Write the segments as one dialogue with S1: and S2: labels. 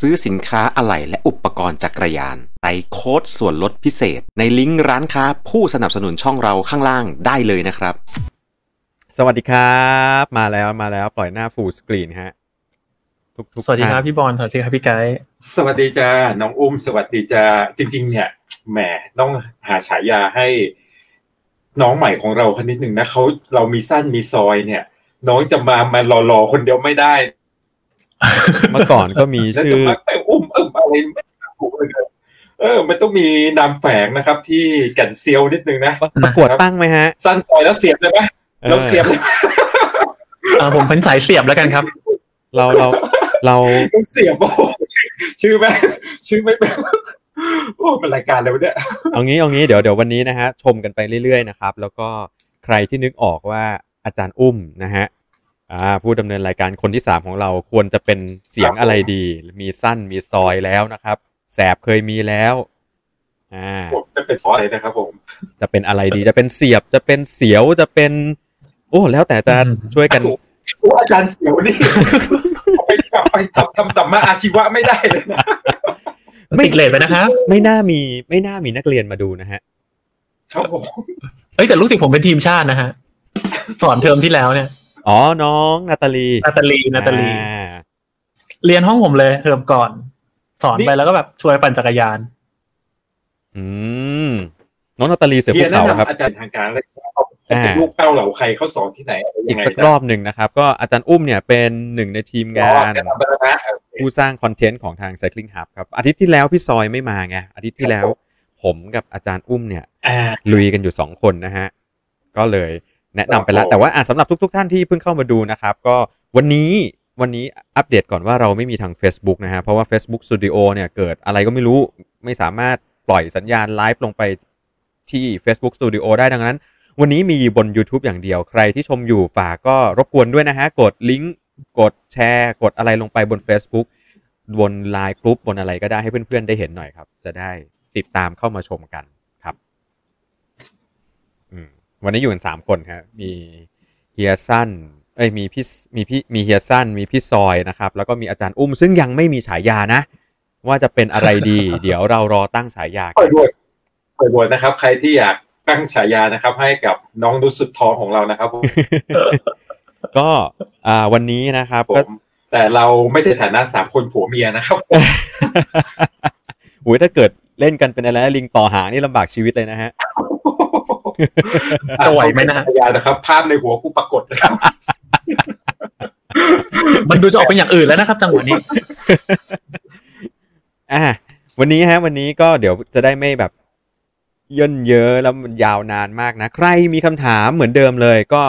S1: ซื้อสินค้าอะไหล่และอุปกรณ์จักรยานใส่โค้ดส่วนลดพิเศษ ในลิงก์ร้านค้าผู้สนับสนุนช่องเราข้างล่างได้เลยนะครับ
S2: สวัสดีครับ มาแล้วมาแล้วปล่อยหน้าฟูลสกรีนฮะทุกทุก
S3: สวัสดีครับ
S2: ท่าน
S3: พี่บอลสวัสดีครับพี่ไกด์
S4: สวัสดีจ้าน้องอุ้ม สวัสดีจ้าจริง ๆ เนี่ยแหมต้องหาฉายาให้น้องใหม่ของเราคนนิดหนึ่งนะเขาเรามีสั้นมีซอยเนี่ย น้องจะมามารอๆคนเดียวไม่ได้
S2: เมื่อก่อนก็มี
S4: แล้ว
S2: ชื่
S4: จะ
S2: อ
S4: มาไปอุ้มเอิ่มอะไรไม่ถูกเลยเออ มันต้องมีนามแฝงนะครับ ที่แก่นเซียวนิดนึงนะ
S2: ประกวดตั้งไหมฮะ
S4: สั้นซอยแล้วเสียบเลยไหมแล้วเสียบเลย
S3: อ่าผมเป็นสายเสียบแล้วกันครับ
S2: เราเราเรา
S4: ต้องเสียบโอ้โหชื่อชื่อไหมชื่อไม่เป็นโอ้เป็นรายการเลยวะเนี่ย
S2: เอางี้เอางี้เดี๋ยวเดี๋ยววันนี้นะฮะชมกันไปเรื่อยๆนะครับ แล้วก็ใครที่นึกออกว่าอาจารย์อุ้มนะฮะ อ่าผู้ดำเนินรายการคนที่สามของเราควรจะเป็นเสียงอะไรดี มีสั้นมีซอยแล้วนะครับ แสบเคยมีแล้ว อ่า
S4: ผมจะเป็นซอยนะครับผม
S2: จะเป็นอะไรดีจะเป็นเสียบจะเป็นเสียวจะเป็น โอ้แล้วแต่จะ
S3: อืม
S2: ช่วยกัน
S4: โอ้อาจารย์เสียวนี่เอาไปกลับไปทำทำสัมมาอาชีวะไม่ได้เลยนะ
S2: ไม่
S3: ติดเลทไปนะครับ
S2: ไม่น่ามีไม่น่ามีนักเรียนมาดูนะฮะ
S4: ครับผม
S3: เอ้ยแต่รู้สึกผมเป็นทีมชาตินะฮะสอนเทอมที่แล้วเนี่ย
S2: อ๋อน้องนาตาลี
S3: นาตาลีนาตาลี
S2: อ่า
S3: เรียนห้องผมเลยเทอมก่อน สอนไปแล้วก็แบบช่วยปั่นจักรยาน
S2: อืมน้องนาตาลีเสือ
S4: เฮี
S2: ภู
S4: ยแนะ
S2: เขาครับ
S4: นำอาจารย์ทางการเลยเขาเป็นลูกเต้าเหล่าใครเขาสอนที่ไหนอะไร
S2: อี
S4: ยั
S2: ก
S4: งไง
S2: สักรอบหนึ่งนะครับ ก็อาจารย์อุ้มเนี่ยเป็นหนึ่งในทีมงาน
S4: แนะนำไปแล้วนะ
S2: ผู้สร้างคอนเทนต์ของทาง Cycling Hub ครับ อาทิตย์ที่แล้วพี่ซอยไม่มาไงอาทิตย์ที่แล้ว ผมกับอาจารย์อุ้มเนี่ย
S4: อ่า
S2: ลุยกันอยู่สองคนนะฮะ ก็เลย แนะนำไปแล้ว
S4: ครับผม
S2: แต่ว่าอะสำหรับทุก ๆ ท่านที่เพิ่งเข้ามาดูนะครับ ก็วันนี้วันนี้อัปเดตก่อนว่าเราไม่มีทาง Facebook นะฮะ เพราะว่า Facebook Studio เนี่ยเกิดอะไรก็ไม่รู้ไม่สามารถปล่อยสัญญาณไลฟ์ลงไปที่ Facebook Studio ได้ดังนั้น วันนี้มีบน YouTube อย่างเดียวใครที่ชมอยู่ฝากก็รบกวนด้วยนะฮะ กดลิงก์กดแชร์ กดอะไรลงไปบน Facebook บนไลน์กรุ๊ปบนอะไรก็ได้ให้เพื่อนๆได้เห็นหน่อยครับ จะได้ติดตามเข้ามาชมกันครับอืม วันนี้อยู่กันสามคนครับมีเฮียสั้นเอ้ยมีพี่มีพี่มีเฮียสั้นมีพี่ซอยนะครับ แล้วก็มีอาจารย์อุ้มซึ่งยังไม่มีฉายานะ ว่าจะเป็นอะไรดี เดี๋ยวเรารอตั้งฉายา
S4: เปิ
S2: กั
S4: ด
S2: น
S4: โหวตเปิดโหวตนะครับ ใครที่อยากตั้งฉายานะครับ ให้กับน้องนุชสุดทองของเรานะครับผม
S2: ก็อ่าวันนี้นะครับ
S4: ผ
S2: ก็
S4: มแต่เราไม่ได้ฐานะสามคนผัวเมียนะครับ
S2: อุ้ยถ้าเกิดเล่นกันเป็นอะไรนะลิงต่อหางนี่ลำบากชีวิตเลยนะฮะ
S3: จะไหวไหมนะ
S4: ฉายานะครับ ภาพในหัวกูปรากฏนะครับ
S3: มันดูจะออกเป็นอย่างอื่นแล้วนะครับ จังหวะนี้
S2: อ่า วันนี้ฮะ วันนี้ก็เดี๋ยวจะได้ไม่แบบเย่นเยอะแล้วมันยาวนานมากนะ ใครมีคำถามเหมือนเดิมเลย ก็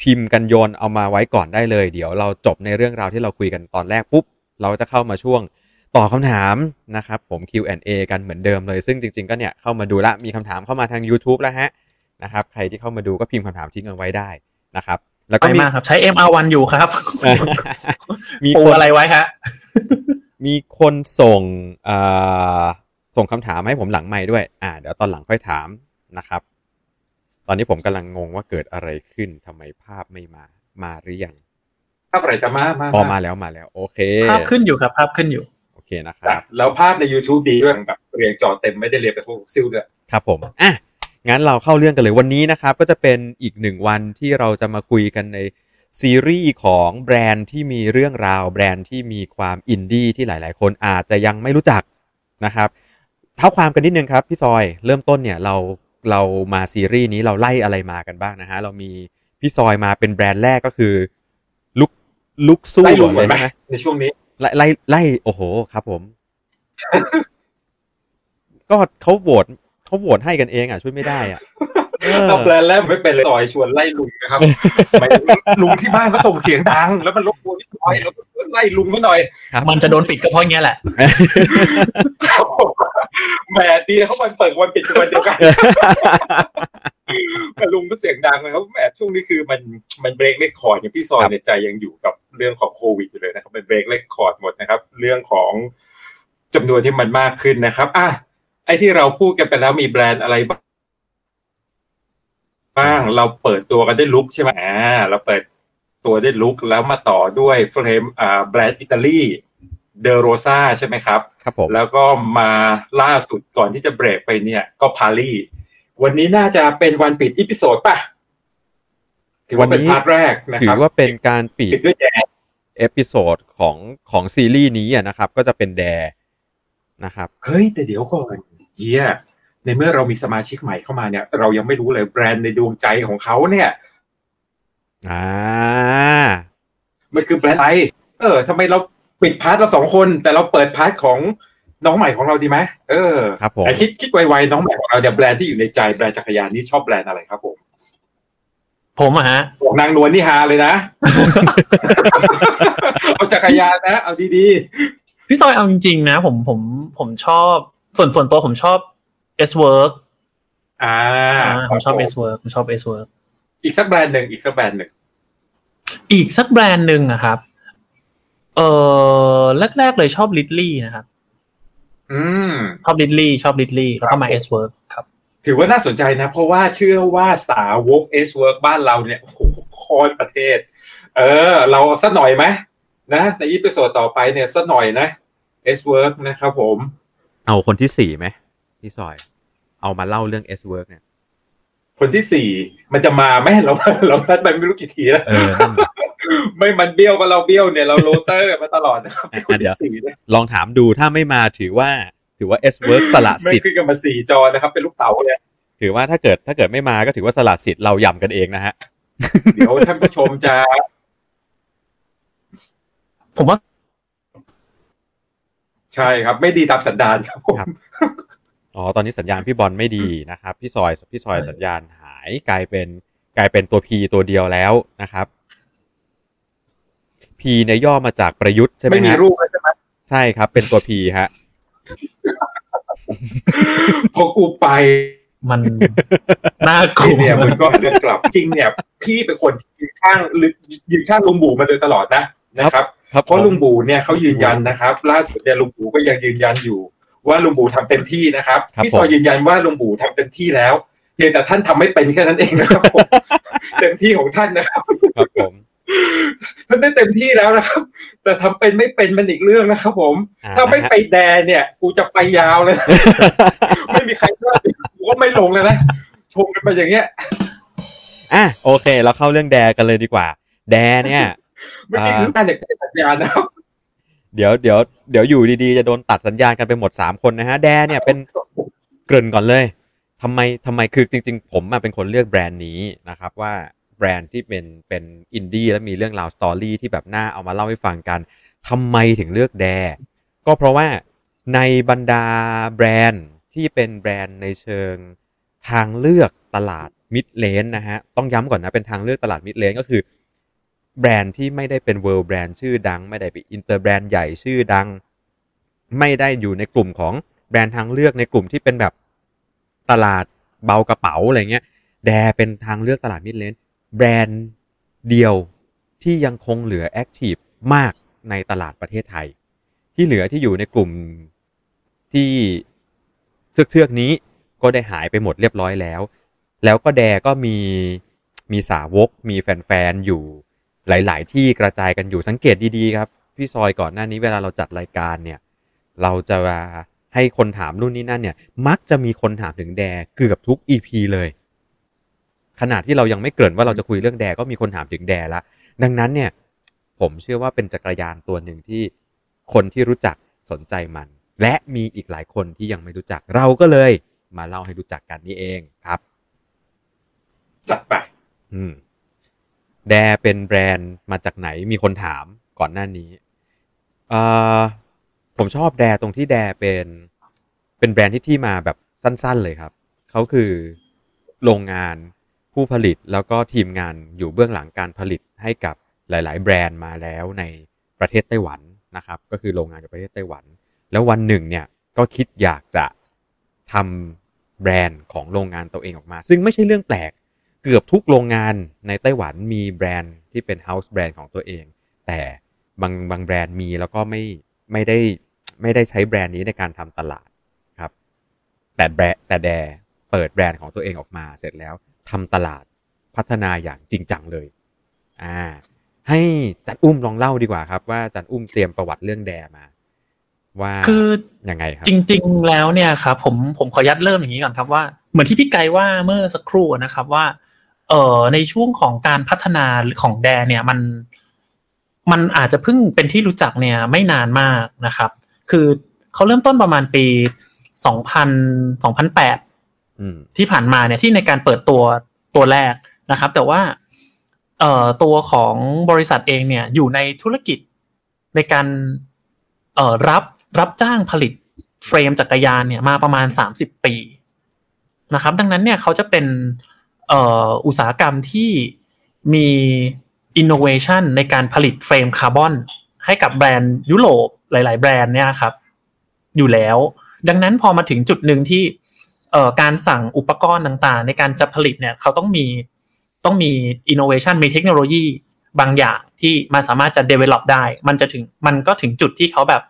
S2: พิมพ์กันโยนเอามาไว้ก่อนได้เลย เดี๋ยวเราจบในเรื่องราวที่เราคุยกันตอนแรกปุ๊บ เราจะเข้ามาช่วงตอบคำถามนะครับผม Q&A กันเหมือนเดิมเลย ซึ่งจริง ๆ ก็เนี่ยเข้ามาดูละ มีคำถามเข้ามาทาง YouTube แล้วฮะ นะครับ ใครที่เข้ามาดูก็พิมพ์คำถามทิ้งกันไว้ได้นะครับ แล้วก็
S3: ไม่
S2: มี
S3: มากครับ ใช้ MR1 อยู่ครับ
S2: มี
S3: ปู
S2: คน
S3: อะไรไว้ฮะ
S2: มีคนส่งอ่าส่งคำถามให้ผมหลังไม้ด้วย อ่า เดี๋ยวตอนหลังค่อยถามนะครับ ตอนนี้ผมกำลังงงว่าเกิดอะไรขึ้นทำไมภาพไม่มามาหรือยัง
S4: ภาพอะไรจะมามา
S2: พอมาแล้วมาแล้ว โอเค
S3: ภาพขึ้นอยู่ครับ ภาพขึ้นอยู่
S2: โอเคนะครับ
S4: แล้วภาพใน YouTube ดีด้วยแบบเรียงจอเต็มไม่ได้เรียงแบบพวกซิลด้วย
S2: ครับผมอะ งั้นเราเข้าเรื่องกันเลยวันนี้นะครับ ก็จะเป็นอีกหนึ่งวันที่เราจะมาคุยกันในซีรีส์ของแบรนด์ที่มีเรื่องราว แบรนด์ที่มีความอินดี้ที่หลาย ๆ คนอาจจะยังไม่รู้จักนะครับเท้าความกันนิดนึงครับพี่ซอยเริ่มต้นเนี่ยเราเรามาซีรีส์นี้เราไล่อะไรมากันบ้างนะฮะเรามีพี่ซอยมาเป็นแบรนด์แรกก็คือลุกลุกสู้
S4: ไล่ลุง
S2: เล
S4: ก่อยนไหม
S2: ใช่ไหม
S4: ในช่วงนี้
S2: ไล่ไล่ไล่โอ้โหครับผม ก็เขาโหวต เขาโหวตให้กันเองอะช่วยไม่ได้อะเออ
S4: เอาแปลนแรกไม่เป็นเลยซอยชวนไล่ลุงนะครับหมายถึงลุงที่บ้านเขาส่งเสียงดัง แล้วมันรบกวนพี่ซอยแล้วก็ไล่ลุงเขาหน่อย
S2: ครับ
S3: มันจะโดนปิดก็เพราะอย่างเงี้ยแหละ
S4: แหมดีเขามันเปิดวันปิดวันเดียวกันแต่ลุงก็เสียงดังนะครับแหมช่วงนี้คือมันมันเบรกเลคคอร์ดอย่างพี่ซอยในยใจยังอยู่กับเรื่องของโควิดอยู่เลยนะครับเป็นเบรกเลคคอร์ดหมดนะครับ เรื่องของจำนวนที่มันมากขึ้นนะครับอะ ไอ้ที่เราพูดกันไปแล้วมีแบรนด์อะไรบ้างบ้างเราเปิดตัวกันด้วยลุกใช่ไหมอ่าเราเปิดตัวด้วยลุกแล้วมาต่อด้วยเฟรมอ่าแบรนด์อิตาลีเดอโรซาใช่ไหมครับ
S2: ครับผม
S4: แล้วก็มาล่าสุดก่อนที่จะเบรกไปเนี่ย ก็พารีวันนี้น่าจะเป็นวันปิดอีพิโซดป่ะถือว่าเป็นพาร์ทแรกนะ
S2: ถื
S4: ครั
S2: อบว่าเป็นการปิ
S4: ปิ
S2: ด
S4: ดด้วยแดง
S2: เอพิโซดของของซีรีส์นี้อะนะครับ ก็จะเป็นแดนะครับ
S4: เฮ้ยแต่เดี๋ยวก่อน เฮียในเมื่อเรามีสมาชิกใหม่เข้ามาเนี่ย เรายังไม่รู้เลยแบรนด์ในดวงใจของเขาเนี่ย
S2: อ่า
S4: มันคือแบรนด์อะไรเออทำไมเราปิด part เราสองคน แต่เราเปิด part ของน้องใหม่ของเราดีไหมเออ
S2: ครับผม
S4: แต่คิดคิดไวๆน้องใหม่ของเราเนี่ยแบรนด์ที่อยู่ในใจแบรนด์จักรยานนี่ชอบแบรนด์อะไรครับผม
S3: ผมอะฮะ
S4: บอกนางนวลนี่ฮาเลยนะ เอาจักรยานนะ เอาดี
S3: พี่ซอยเอาจริงๆนะ ผมผมผมชอบ ส่วนส่วนตัวผมชอบ S-Works
S4: ๆอ่า
S3: อ่าผมชอบ S Work ผมชอบ S Work
S4: อีกสักแบรนด์หนึ่งอีกสักแบรนด์หนึ่ง
S3: อีกสักแบรนด์หนึ่งอะครับ เออแรกๆเลยชอบลิ d ลี่นะครับ
S4: อืม
S3: ชอบลิ d ลี่ชอบลิ d ลี่แล้วก็มา S Work ครับ
S4: ถือว่าน่าสนใจนะ เพราะว่าเชื่อว่าสาวก S Work บ้านเราเนี่ยโอ้โหค่อนประเทศ เออ เราสักหน่อยไหมนะใน episode ต่อไปเนี่ยสักหน่อยนะ S Work นะครับผม
S2: เอาคนที่สี่ไหมพี่ซอย เอามาเล่าเรื่อง S work เนี่ย
S4: คนที่สี่มันจะมาไหมเราเรานัดไปไม่รู้กี่ทีแล้ว
S2: เออนั่นดิ
S4: ไม่มันเบี้ยวก็เราเบี้ยวเนี่ยเราโรเตอร์กันมาตลอดนะครับ
S2: อะ
S4: คน
S2: เดี๋
S4: ที่
S2: ยว
S4: สี่เนี่ย
S2: ลองถามดูถ้าไม่มาถือว่า ถือว่า S work สละ
S4: ไม่
S2: สิทธิ์
S4: ขึ้นกันมาสี่จอนะครับ เป็นลูกเต๋าเลย
S2: ถือว่าถ้าเกิดถ้าเกิดไม่มาก็ถือว่าสละสิทธิ์เราย่ำกันเองนะฮะ
S4: เดี๋ยวท่านผู้ชมจะ
S3: ผมว่า
S4: ใช่ครับ ไม่ดีตามสันดานครับผม
S2: ครับอ๋อตอนนี้สัญญาณพี่บอลไม่ดีนะครับ พี่ซอยพี่ซอยสัญญาณหายกลายเป็นกลายเป็นตัว P ตัวเดียวแล้วนะครับ P เนี่ยย่อมาจากประยุทธ์ใช่ไหม
S4: ไม่มี
S2: ฮะ
S4: รูปแล้วใช่ไหม
S2: ใช่ครับ เป็นตัว P ฮะ
S4: พอกูไป
S3: มันน่ากลัว
S4: เนี่ยมันก็เดินกลับจริงเนี่ย พี่เป็นคนที่ยืนข้างหรือยืนข้างลุงบูมาโดยตลอดนะนะครับ
S2: ครับ
S4: เพราะ
S2: ผม
S4: ลุงบูเนี่ยเขายืนยันนะครับ ล่าสุดเนี่ยลุงบูก็ยังยืนยันอยู่ ว่าลุงบูทำเต็มที่นะครับ
S2: ครับ
S4: พี่ซอย
S2: ผม
S4: ยืนยันว่าลุงบูทำเต็มที่แล้วเพียงแต่ท่านทำไม่เป็นแค่นั้นเองนะครับผมเต็มที่ของท่านนะครับ
S2: ครับผม
S4: ท่านได้เต็มที่แล้วนะครับ แต่ทำเป็นไม่เป็นมันอีกเรื่องนะครับ ผม
S2: อ่
S4: ถ้าไม่ไปแดนเนี่ย กูจะไปยาวเลย ไม่มีใครว่ากูก็ไม่ลงเลยนะชมกันไปอย่างเงี้ย
S2: อะโอเค เราเข้าเรื่องแดกันเลยดีกว่า แดเนี่ย
S4: เมื่อกี้คือการเด็กสัญญาณนะครับ
S2: เดี๋ยวเดี๋ยวเดี๋ยวอยู่ดีๆ จะโดนตัดสัญญาณกันไปหมดสามคนนะฮะ Dare เนี่ยเป็นเกริ่นก่อนเลยทำไมทำไมคือจริง ๆ ผมอะเป็นคนเลือกแบรนด์นี้นะครับว่าแบรนด์ที่เป็นเป็นอินดี้และมีเรื่องราว story ที่แบบน่าเอามาเล่าให้ฟังกันทำไมถึงเลือก Dare ก็เพราะว่าในบรรดาแบรนด์ที่เป็นแบรนด์ในเชิงทางเลือกตลาด mid range นะฮะ ต้องย้ำก่อนนะ เป็นทางเลือกตลาด mid range ก็คือ แบรนด์ที่ไม่ได้เป็นเวิ r ์แบรนด์ชื่อดัง ไม่ได้เป็น inter brand ใหญ่ชื่อดัง ไม่ได้อยู่ในกลุ่มของแบรนด์ทางเลือกในกลุ่มที่เป็นแบบตลาดเบากระเป๋าอะไรเงี้ย Dare เป็นทางเลือกตลาด mid range แบรนด์เดียวที่ยังคงเหลือ active มากในตลาดประเทศไทย ที่เหลือที่อยู่ในกลุ่มที่เทือกๆนี้ก็ได้หายไปหมดเรียบร้อยแล้ว แล้วก็ Dare ก็มีมีสาวกมีแฟนๆอยู่ หลาย ๆ ที่กระจายกันอยู่สังเกตดี ๆ ครับ พี่ซอยก่อนหน้านี้เวลาเราจัดรายการเนี่ย เราจะให้คนถามนู่นนี่นั่นเนี่ย มักจะมีคนถามถึง Dare เกือบทุก EP เลย ขนาดที่เรายังไม่เกริ่นว่าเราจะคุยเรื่องแดก็มีคนถามถึงแดละ ดังนั้นเนี่ย ผมเชื่อว่าเป็นจักรยานตัวหนึ่งที่คนที่รู้จักสนใจมัน และมีอีกหลายคนที่ยังไม่รู้จักเราก็เลย มาเล่าให้รู้จักกันนี่เองครับ
S4: จัดไป
S2: อืม แดเป็นแบรนด์มาจากไหนมีคนถามก่อนหน้านี้ผมชอบแดตรงที่แดเป็นเป็นแบรนด์ที่ที่มาแบบสั้น ๆ เลยครับ เขาคือโรงงานผู้ผลิตแล้วก็ทีมงานอยู่เบื้องหลังการผลิตให้กับหลาย ๆ แบรนด์มาแล้วในประเทศไต้หวันนะครับ ก็คือโรงงานจากประเทศไต้หวัน แล้ววันหนึ่งเนี่ยก็คิดอยากจะทำแบรนด์ของโรงงานตัวเองออกมา ซึ่งไม่ใช่เรื่องแปลก เกือบทุกโรงงานในไต้หวันมีแบรนด์ที่เป็น house แบรนด์ของตัวเอง แต่บางบางแบรนด์มีแล้วก็ไม่ไม่ได้ไม่ได้ใช้แบรนด์นี้ในการทำตลาดครับ แต่แบรนด์แต่แดเปิดแบรนด์ของตัวเองออกมาเสร็จแล้วทำตลาดพัฒนาอย่างจริงจังเลยอ่าให้จันอุ้มลองเล่าดีกว่าครับ ว่าจันอุ้มเตรียมประวัติเรื่องแดมา ว่า
S3: คือ
S2: ยังไงครับ
S3: จริง ๆ แล้วเนี่ยครับผมผมขอยัดเริ่มอย่างนี้ก่อนครับว่าเหมือนที่พี่ไกว่าเมื่อสักครู่นะครับว่า เอ่อในช่วงของการพัฒนาของแดนเนี่ยมันมันอาจจะเพิ่งเป็นที่รู้จักเนี่ยไม่นานมากนะครับ คือเขาเริ่มต้นประมาณปีสองพันสองพันแปด
S2: อืม
S3: ที่ผ่านมาเนี่ยที่ในการเปิดตัวตัวแรกนะครับ แต่ว่าเอ่อตัวของบริษัทเองเนี่ยอยู่ในธุรกิจในการเอ่อรับรับจ้างผลิตเฟรมจักรยานเนี่ยมาประมาณ30ปีนะครับ ดังนั้นเนี่ยเขาจะเป็นอุตสาหกรรมที่มี innovation ในการผลิต frame carbon ให้กับแบรนด์ยุโรปหลาย ๆ แบรนด์เนี่ยครับ อยู่แล้ว ดังนั้นพอมาถึงจุดหนึ่งที่การสั่งอุปกรณ์ต่าง ๆ ในการจะผลิตเนี่ยเขาต้องมีต้องมีอินโนเวชันมีเทคโนโลยีบางอย่างที่มันสามารถจะ develop ได้ มันจะถึงมันก็ถึงจุดที่เขาแบบ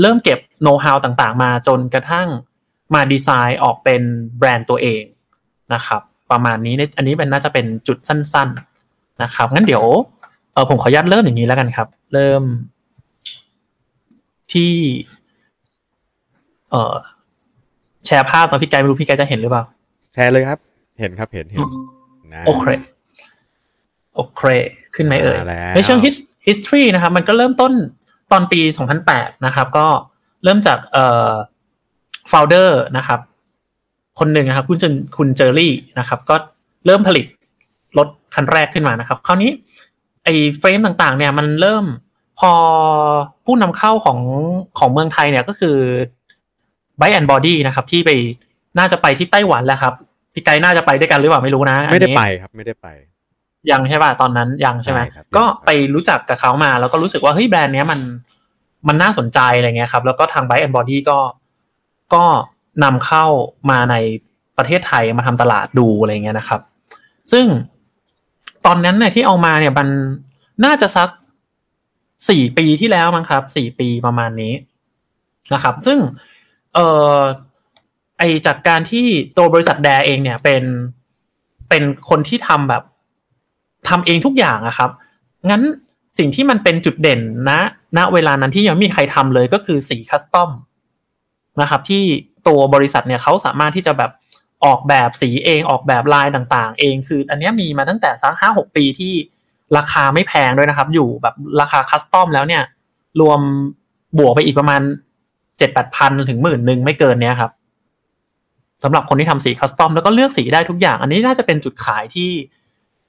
S3: เริ่มเก็บโน้ตฮาวต่างๆ มาจนกระทั่งมาดีไซน์ออกเป็นแบรนด์ตัวเองนะครับ ประมาณนี้เนี่ยอันนี้เป็นน่าจะเป็นจุดสั้น ๆนะครับงั้นเดี๋ยวเออผมขออนุญาตเริ่มอย่างนี้แล้วกันครับ เริ่มที่ เอ่อแชร์ภาพตอนพี่ไกด์ไม่รู้พี่ไกด์จะเห็นหรือเปล่า
S2: แชร์เลยครับ เห็นครับเห็นเห็นนะ
S3: โอเคโอเค ขึ้นไหมเอ่ย
S2: มาแล้ว
S3: ในเชิง his- history นะครับ มันก็เริ่มต้นตอนปี 2008 นะครับ ก็เริ่มจากเอ่อ founder นะครับ คนหนึ่งนะครับ คุณเจนคุณเจอรี่นะครับ ก็เริ่มผลิตรถคันแรกขึ้นมานะครับ คราวนี้ไอ้ frame ต่างๆ เนี่ยมันเริ่มพอผู้นำเข้าของของเมืองไทยเนี่ยก็คือ b i แอนบอดี้นะครับ ที่ไปน่าจะไปที่ไต้หวันแล้วครับพี่ไกด์น่าจะไปด้วยกันหรือเปล่าไม่รู้นะอันนี้
S2: ไม่ได้ไปครับ ไม่ได้ไป
S3: ยังใช่ป่ะตอนนั้นยังใช่ไหม
S2: ใช่ครับ
S3: ก็
S2: ยังครับ
S3: ไปรู้จักกับเขามา แล้วก็รู้สึกว่าเฮ้ยแบรนด์เนี้ยมันมันน่าสนใจอะไรเงี้ยครับ แล้วก็ทาง b i แอนบอดี้ก็ก็ นำเข้ามาในประเทศไทยมาทำตลาดดูอะไรเงี้ยนะครับ ซึ่งตอนนั้นเนี่ยที่เอามาเนี่ยมันน่าจะสักสี่ปีที่แล้วมั้งครับสี่ปีประมาณนี้นะครับ ซึ่งเอ่อไอจากการที่ตัวบริษัท Dare เองเนี่ยเป็นเป็นคนที่ทำแบบทำเองทุกอย่างอะครับ งั้นสิ่งที่มันเป็นจุดเด่นนะณเวลานั้นที่ยังไม่มีใครทำเลยก็คือสี custom นะครับ ที่ ตัวบริษัทเนี่ยเขาสามารถที่จะแบบออกแบบสีเองออกแบบลายต่างๆ เองคือ อันนี้มีมาตั้งแต่สักห้าหกปีที่ราคาไม่แพงด้วยนะครับ อยู่แบบราคา custom แล้วเนี่ย รวมบวกไปอีกประมาณเจ็ดแปดพันถึงหมื่นหนึ่งไม่เกินเนี้ยครับสำหรับคนที่ทำสีคัสตอมแล้วก็เลือกสีได้ทุกอย่าง อันนี้น่าจะเป็นจุดขายที่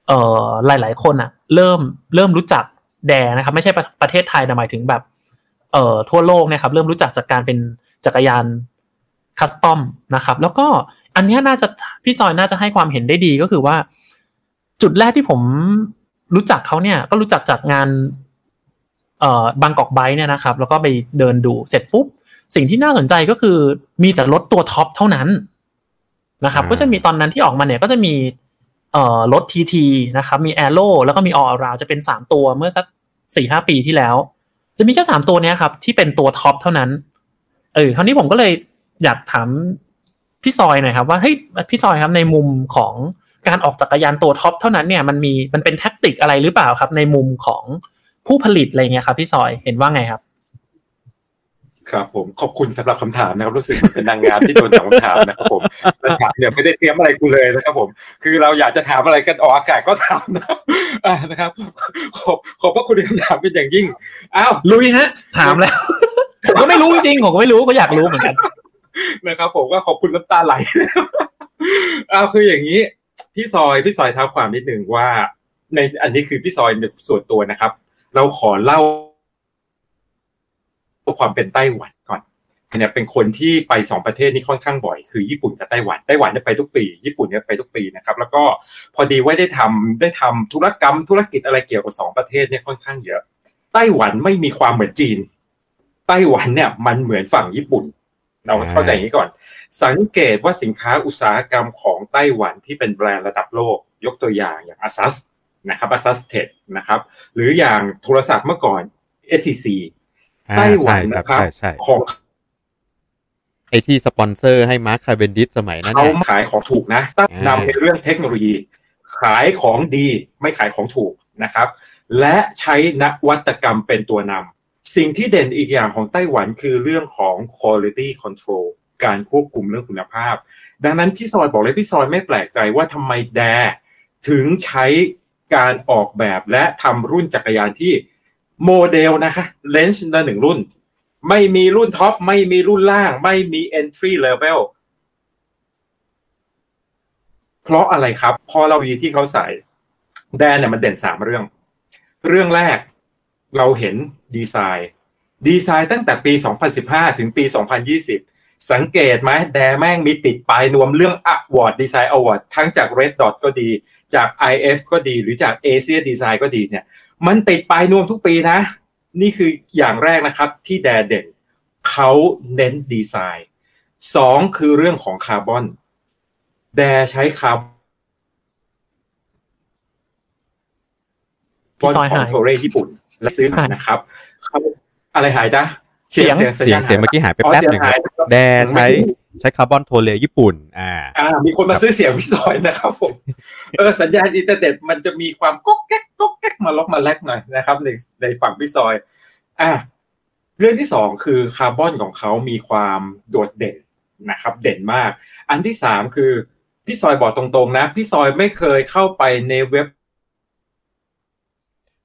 S3: เอ่อหลาย ๆ คนอะเริ่มเริ่มรู้จักแดนะครับ ไม่ใช่ประประเทศไทยแต่หมายถึงแบบ เอ่อทั่วโลกเนะครับ เริ่มรู้จักจากการเป็นจักรยาน คัสตอมนะครับแล้วก็อันเนี้ยน่าจะพี่ซอยน่าจะให้ความเห็นได้ดีก็คือว่า จุดแรกที่ผมรู้จักเขาเนี่ย ก็รู้จักจากงานเอ่อ Bangkok Bike เนี่ยนะครับ แล้วก็ไปเดินดูเสร็จปุ๊บ สิ่งที่น่าสนใจก็คือมีแต่รถตัว top เท่านั้นนะครับ
S2: อ่า
S3: ก็จะมีตอนนั้นที่ออกมาเนี่ยก็จะมีเอ่อรถ TT นะครับ มีแอโร่แล้วก็มีออราวจะเป็นสามตัวเมื่อสักสี่ห้าปีที่แล้ว จะมีแค่สามตัวเนี้ยครับ ที่เป็นตัว top เท่านั้นเออคราวนี้ผมก็เลย อยากถามพี่ซอยหน่อยครับว่าเฮ้ยพี่ซอยครับในมุมของการออกจักรยานตัว top เท่านั้นเนี่ยมันมีมันเป็น tactic อะไรหรือเปล่าครับ ในมุมของผู้ผลิตอะไรเงี้ยครับ พี่ซอยเห็นว่าไงครับ
S4: ครับ ผมขอบคุณสำหรับคำถามนะครับ รู้สึกเหมือนเป็นนางงามที่โดนถามคำถามนะครับผมแล้วถามเนี่ยไม่ได้เตรียมอะไรกูเลยนะครับผม คือเราอยากจะถามอะไรกันออกอากาศก็ถามนะครับอ่านะครับ ขอบขอบพระคุณในคำถามเป็นอย่างยิ่งอ้าว
S3: ลุยฮะ ถามแล้วผมก็ไม่รู้จริงๆผมก็ไม่รู้ก็อยากรู้เหมือนกัน
S4: นะครับผมก็ขอบคุณน้ำตาไหลเอาคืออย่างนี้ พี่ซอยพี่ซอยท้าความนิดนึงว่า ในอันนี้คือพี่ซอยในส่วนตัวนะครับ เราขอเล่าความเป็นไต้หวันก่อนเนี่ยเป็นคนที่ไปสองประเทศนี้ค่อนข้างบ่อย คือญี่ปุ่นกับไต้หวันไต้หวันเนี่ยไปทุกปี ญี่ปุ่นเนี่ยไปทุกปีนะครับ แล้วก็พอดีว่าได้ทำได้ทำธุรกรรมธุรกิจอะไรเกี่ยวกับสองประเทศเนี่ยค่อนข้างเยอะไต้หวันไม่มีความเหมือนจีน ไต้หวันเนี่ยมันเหมือนฝั่งญี่ปุ่น เราเข้าใจอย่างนี้ก่อน สังเกตว่าสินค้าอุตสาหกรรมของไต้หวันที่เป็นแบรนด์ระดับโลก ยกตัวอย่างอย่าง ASUS นะครับ ASUSTek นะครับ หรืออย่างโทรศัพท์เมื่อก่อน HTC
S2: อ่า
S4: ไต้หวัน
S2: ใช่ครับ
S4: นะครับ
S2: ใช่ใช่
S4: ของ
S2: ไอที่สปอนเซอร์ให้มาร์คคาเบนดิสสมัยนั้น
S4: เขา
S2: เนี่ย
S4: ขายของถูกนะตั้ง
S2: อ่าน
S4: นำในเรื่องเทคโนโลยี ขายของดีไม่ขายของถูกนะครับ และใช้นวัตกรรมเป็นตัวนำ สิ่งที่เด่นอีกอย่างของไต้หวันคือเรื่องของ quality control การควบคุมเรื่องคุณภาพ ดังนั้นพี่ซอยบอกเลยพี่ซอยไม่แปลกใจว่าทำไม Dare ถึงใช้การออกแบบและทำรุ่นจักรยานที่โมเดลนะคะ range ละหนึ่งรุ่น ไม่มีรุ่น top ไม่มีรุ่นล่าง ไม่มี entry level เพราะอะไรครับ พอเราดีที่เขาใส่แดนเนี่ยมันเด่นสามเรื่อง เรื่องแรก เราเห็นดีไซน์ดีไซน์ตั้งแต่ปี 2015 ถึงปี 2020 สังเกตไหมแดแม่งมีติดปลายนวมเรื่อง Award Design Award ทั้งจาก Red Dot ก็ดี จาก IF ก็ดีหรือจาก Asia Design ก็ดีเนี่ย มันติดปลายนวมทุกปีนะ นี่คืออย่างแรกนะครับที่แดเด่นเขาเน้นดีไซน์สองคือเรื่องของคาร์บอนแดใช้คาร์ บ
S3: พี่
S4: อน
S3: ซอย
S4: ขอ
S3: หางย
S4: โทเรญี่ปุ่น และซื้อมานะครับเขาอะไรหายจ๊ะ
S3: เสียง
S2: เสียงเสียงเมื่อกี้หายไป
S4: อ๋อ
S2: แป๊บ
S4: เสีย
S2: ห
S4: ง
S2: นึ่งค
S4: หา
S2: รั
S4: ย
S2: บแดใช้ใช้คาร์บอนโทเลญี่ปุ่น อ่า
S4: อ่า มีคนมาซื้อเสียงพี่ซอยนะครับผม เออ สัญญาณอินเทอร์เน็ตมันจะมีความก๊อกแก๊กก๊อกแก๊กมาล็อกมาแลกหน่อยนะครับในในฝั่งพี่ซอย อะเรื่องที่สองคือคาร์บอนของเขามีความโดดเด่นนะครับ เด่นมาก อันที่สามคือพี่ซอยบอกตรงๆนะ พี่ซอยไม่เคยเข้าไปในเว็บ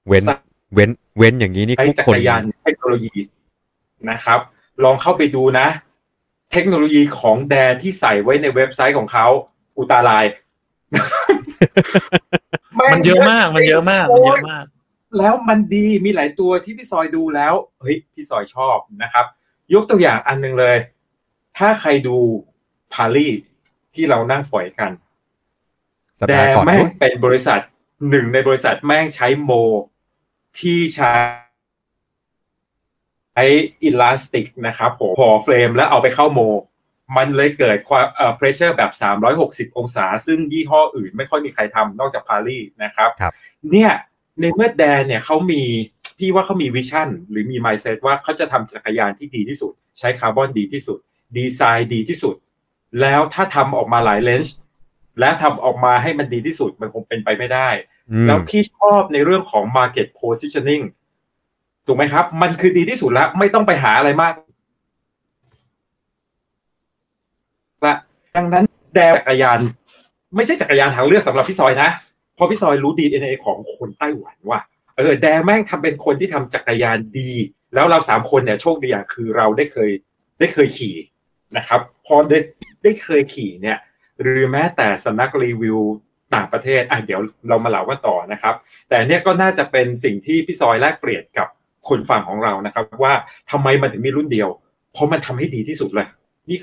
S2: เว้นเว้นเว้นอย่างนี้นี่
S4: ใช้
S2: ทุก
S4: จัก
S2: คน
S4: รยานเทคโนโลยีนะครับ ลองเข้าไปดูนะ เทคโนโลยีของแดที่ใส่ไว้ในเว็บไซต์ของเขาอุตาลาย
S3: มันเยอะมากมันเยอะมากมันเยอะมาก
S4: แล้วมันดีมีหลายตัวที่พี่ซอยดูแล้วเฮ้ยพี่ซอยชอบนะครับ ยกตัวอย่างอันหนึงเลย ถ้าใครดู Parlee ที่เรานั่งฝอยกัน
S2: สัป
S4: แด
S2: ดาห์ก่อน
S4: แม่ง
S2: นู้น
S4: เป็นบริษัทหนึ่งในบริษัทแม่งใช้ mold ที่ใช้ใช้ elastic นะครับผมห่อ frame แล้วเอาไปเข้า mold มันเลยเกิดความเอ่อ pressure แบบ 360 องศา ซึ่งยี่ห้ออื่นไม่ค่อยมีใครทำนอกจาก Parleeนะครับ
S2: ครับ
S4: เนี่ยในเมื่อ Dare เนี่ยเขามีพี่ว่าเขามี vision หรือมี mindset ว่าเขาจะทำจักรยานที่ดีที่สุด ใช้คาร์บอนดีที่สุด ดีไซน์ดีที่สุด แล้วถ้าทำออกมาหลาย range และทำออกมาให้มันดีที่สุดมันคงเป็นไปไม่ได้
S2: อืม
S4: แล้วพี่ชอบในเรื่องของ market positioning ถูกไหมครับ มันคือดีที่สุดแล้ว ไม่ต้องไปหาอะไรมากละดังนั้นแดวจักรยาน ไม่ใช่จักรยานทางเลือกสำหรับพี่ซอยนะเพราะพี่ซอยรู้ DNA ของคนไต้หวันว่าเออแดแม่งทำเป็นคนที่ทำจักรยานดี แล้วเราสามคนเนี่ยโชคดีอย่างคือเราได้เคยได้เคยขี่นะครับ พอได้ได้เคยขี่เนี่ย หรือแม้แต่สำนักรีวิว ต่างประเทศอะเดี๋ยวเรามาเล่ากันต่อนะครับ แต่เนี่ยก็น่าจะเป็นสิ่งที่พี่ซอยแลกเปลี่ยนกับคนฟังของเรานะครับ ว่าทำไมมันถึงมีรุ่นเดียว เพราะมันทำให้ดีที่สุดเลยนี่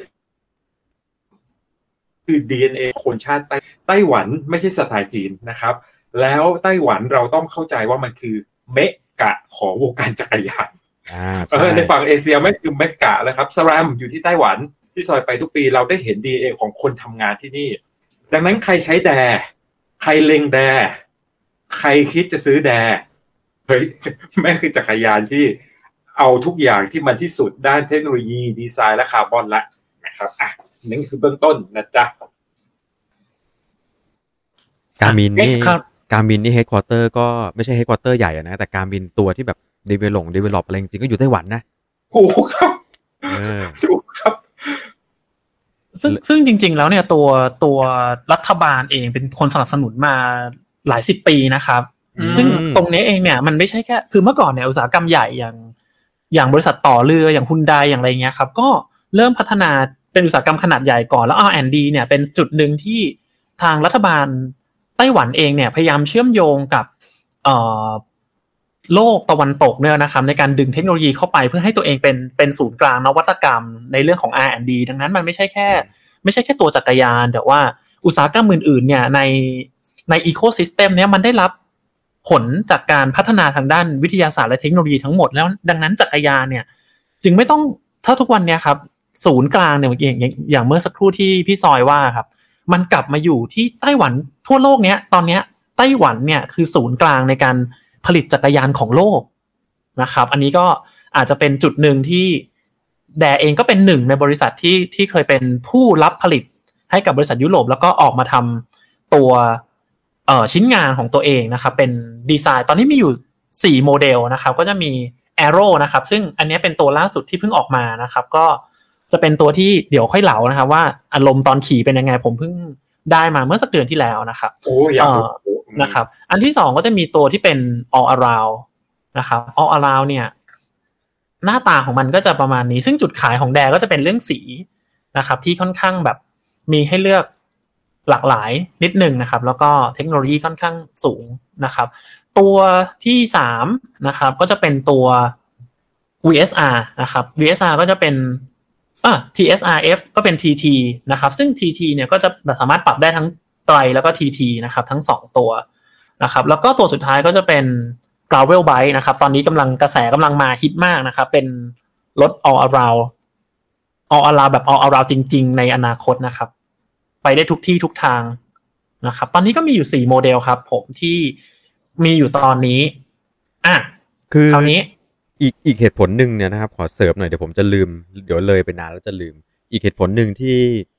S4: คือ DNA คนชาติไต้ไต้หวันไม่ใช่สไตล์จีนนะครับ แล้วไต้หวันเราต้องเข้าใจว่ามันคือเมกะของวงการจักรยาน
S2: อ่า
S4: เออในฝั่งเอเชียไม่คือเมกะแล้วครับสรัมอยู่ที่ไต้หวันที่ซอยไปทุกปีเราได้เห็นดีเอของคนทำงานที่นี่ ดังนั้นใครใช้แด ใครเล็งแดใครคิดจะซื้อแดเฮ้ยแม่งคือจักรยานที่เอาทุกอย่างที่มันที่สุดด้านเทคโนโลยีดีไซน์และคาร์บอนละนะครับอะนั่นคือเบื้องต้นนะจ๊ะ
S2: Garmin นี่
S3: ครับ
S2: Garmin นี่ headquarter ก็ไม่ใช่ headquarter ใหญ่อะนะแต่ Garmin ตัวที่แบบ develop develop อะไรจริงๆก็อยู่ไต้หวันนะ
S4: ถูกครับ
S2: เออ
S4: ถูกครับ
S3: ซึ่งซึ่งจริง ๆ แล้วเนี่ยตัวตัวรัฐบาลเองเป็นคนสนับสนุนมาหลายสิบปีนะครับ
S4: อืม
S3: ซึ่งตรงนี้เองเนี่ยมันไม่ใช่แค่ คือเมื่อก่อนเนี่ยอุตสาหกรรมใหญ่อย่าง อย่างบริษัทต่อเรืออย่างฮุนไดอย่างอะไรเงี้ยครับก็เริ่มพัฒนาเป็นอุตสาหกรรมขนาดใหญ่ก่อนแล้ว R&D เนี่ยเป็นจุดหนึ่งที่ทางรัฐบาลไต้หวันเองเนี่ยพยายามเชื่อมโยงกับเอ่อ โลกตะวันตกเนี่ยนะครับในการดึงเทคโนโลยีเข้าไปเพื่อให้ตัวเองเป็นเป็นศูนย์กลางนวัตกรรมในเรื่องของ R&D ดังนั้นมันไม่ใช่แค่ ไม่ใช่แค่ตัวจักรยาน แต่ว่าอุตสาหกรรมอื่นๆเนี่ยในในอีโคซิสเต็มเนี้ยมันได้รับผลจากการพัฒนาทางด้านวิทยาศาสตร์และเทคโนโลยีทั้งหมดแล้วดังนั้นจักรยานเนี่ย จึงไม่ต้องถ้าทุกวันเนี้ยครับศูนย์กลางเนี่ยอย่างอย่างอย่างเมื่อสักครู่ที่พี่ซอยว่าครับ มันกลับมาอยู่ที่ไต้หวันทั่วโลกเนี้ยตอนเนี้ยไต้หวันเนี่ยคือศูนย์กลางในการ ผลิตจักรยานของโลกนะครับ อันนี้ก็อาจจะเป็นจุดหนึ่งที่แดเองก็เป็นหนึ่งในบริษัทที่ที่เคยเป็นผู้รับผลิตให้กับบริษัทยุโรป แล้วก็ออกมาทำตัวเอ่อชิ้นงานของตัวเองนะครับ เป็นดีไซน์ตอนนี้มีอยู่ 4 โมเดลนะครับ ก็จะมี Arrow นะครับ ซึ่งอันนี้เป็นตัวล่าสุดที่เพิ่งออกมานะครับ ก็จะเป็นตัวที่เดี๋ยวค่อยเล่านะครับ ว่าอารมณ์ตอนขี่เป็นยังไงผมเพิ่งได้มาเมื่อสักเดือนที่แล้วนะครับ
S4: โอ้อยากรู้
S3: นะครับ อันที่สองก็จะมีตัวที่เป็น all around นะครับ all around เนี่ย หน้าตาของมันก็จะประมาณนี้ ซึ่งจุดขายของแดก็จะเป็นเรื่องสีนะครับ ที่ค่อนข้างแบบมีให้เลือกหลากหลายนิดหนึ่งนะครับ แล้วก็เทคโนโลยีค่อนข้างสูงนะครับ ตัวที่สามนะครับก็จะเป็นตัว VSR นะครับ VSR ก็จะเป็นอะ TSRF ก็เป็น TT นะครับ ซึ่ง TT เนี่ยก็จะสามารถปรับได้ทั้ง ไตรแล้วก็ TT นะครับ ทั้งสองตัวนะครับ แล้วก็ตัวสุดท้ายก็จะเป็น Gravel Bike นะครับ ตอนนี้กำลังกระแสกำลังมาฮิตมากนะครับ เป็นรถ all around all around แบบ all around จริง ๆ ในอนาคตนะครับ ไปได้ทุกที่ทุกทางนะครับ ตอนนี้ก็มีอยู่สี่โมเดลครับ ผมที่มีอยู่ตอนนี้อะ
S2: คือ
S3: คราวนี้
S2: อีกอีกเหตุผลหนึ่งเนี่ยนะครับ ขอเสริมหน่อยเดี๋ยวผมจะลืม เดี๋ยวเลยไปนานแล้วจะลืม อีกเหตุผลหนึ่งที่เอ่อ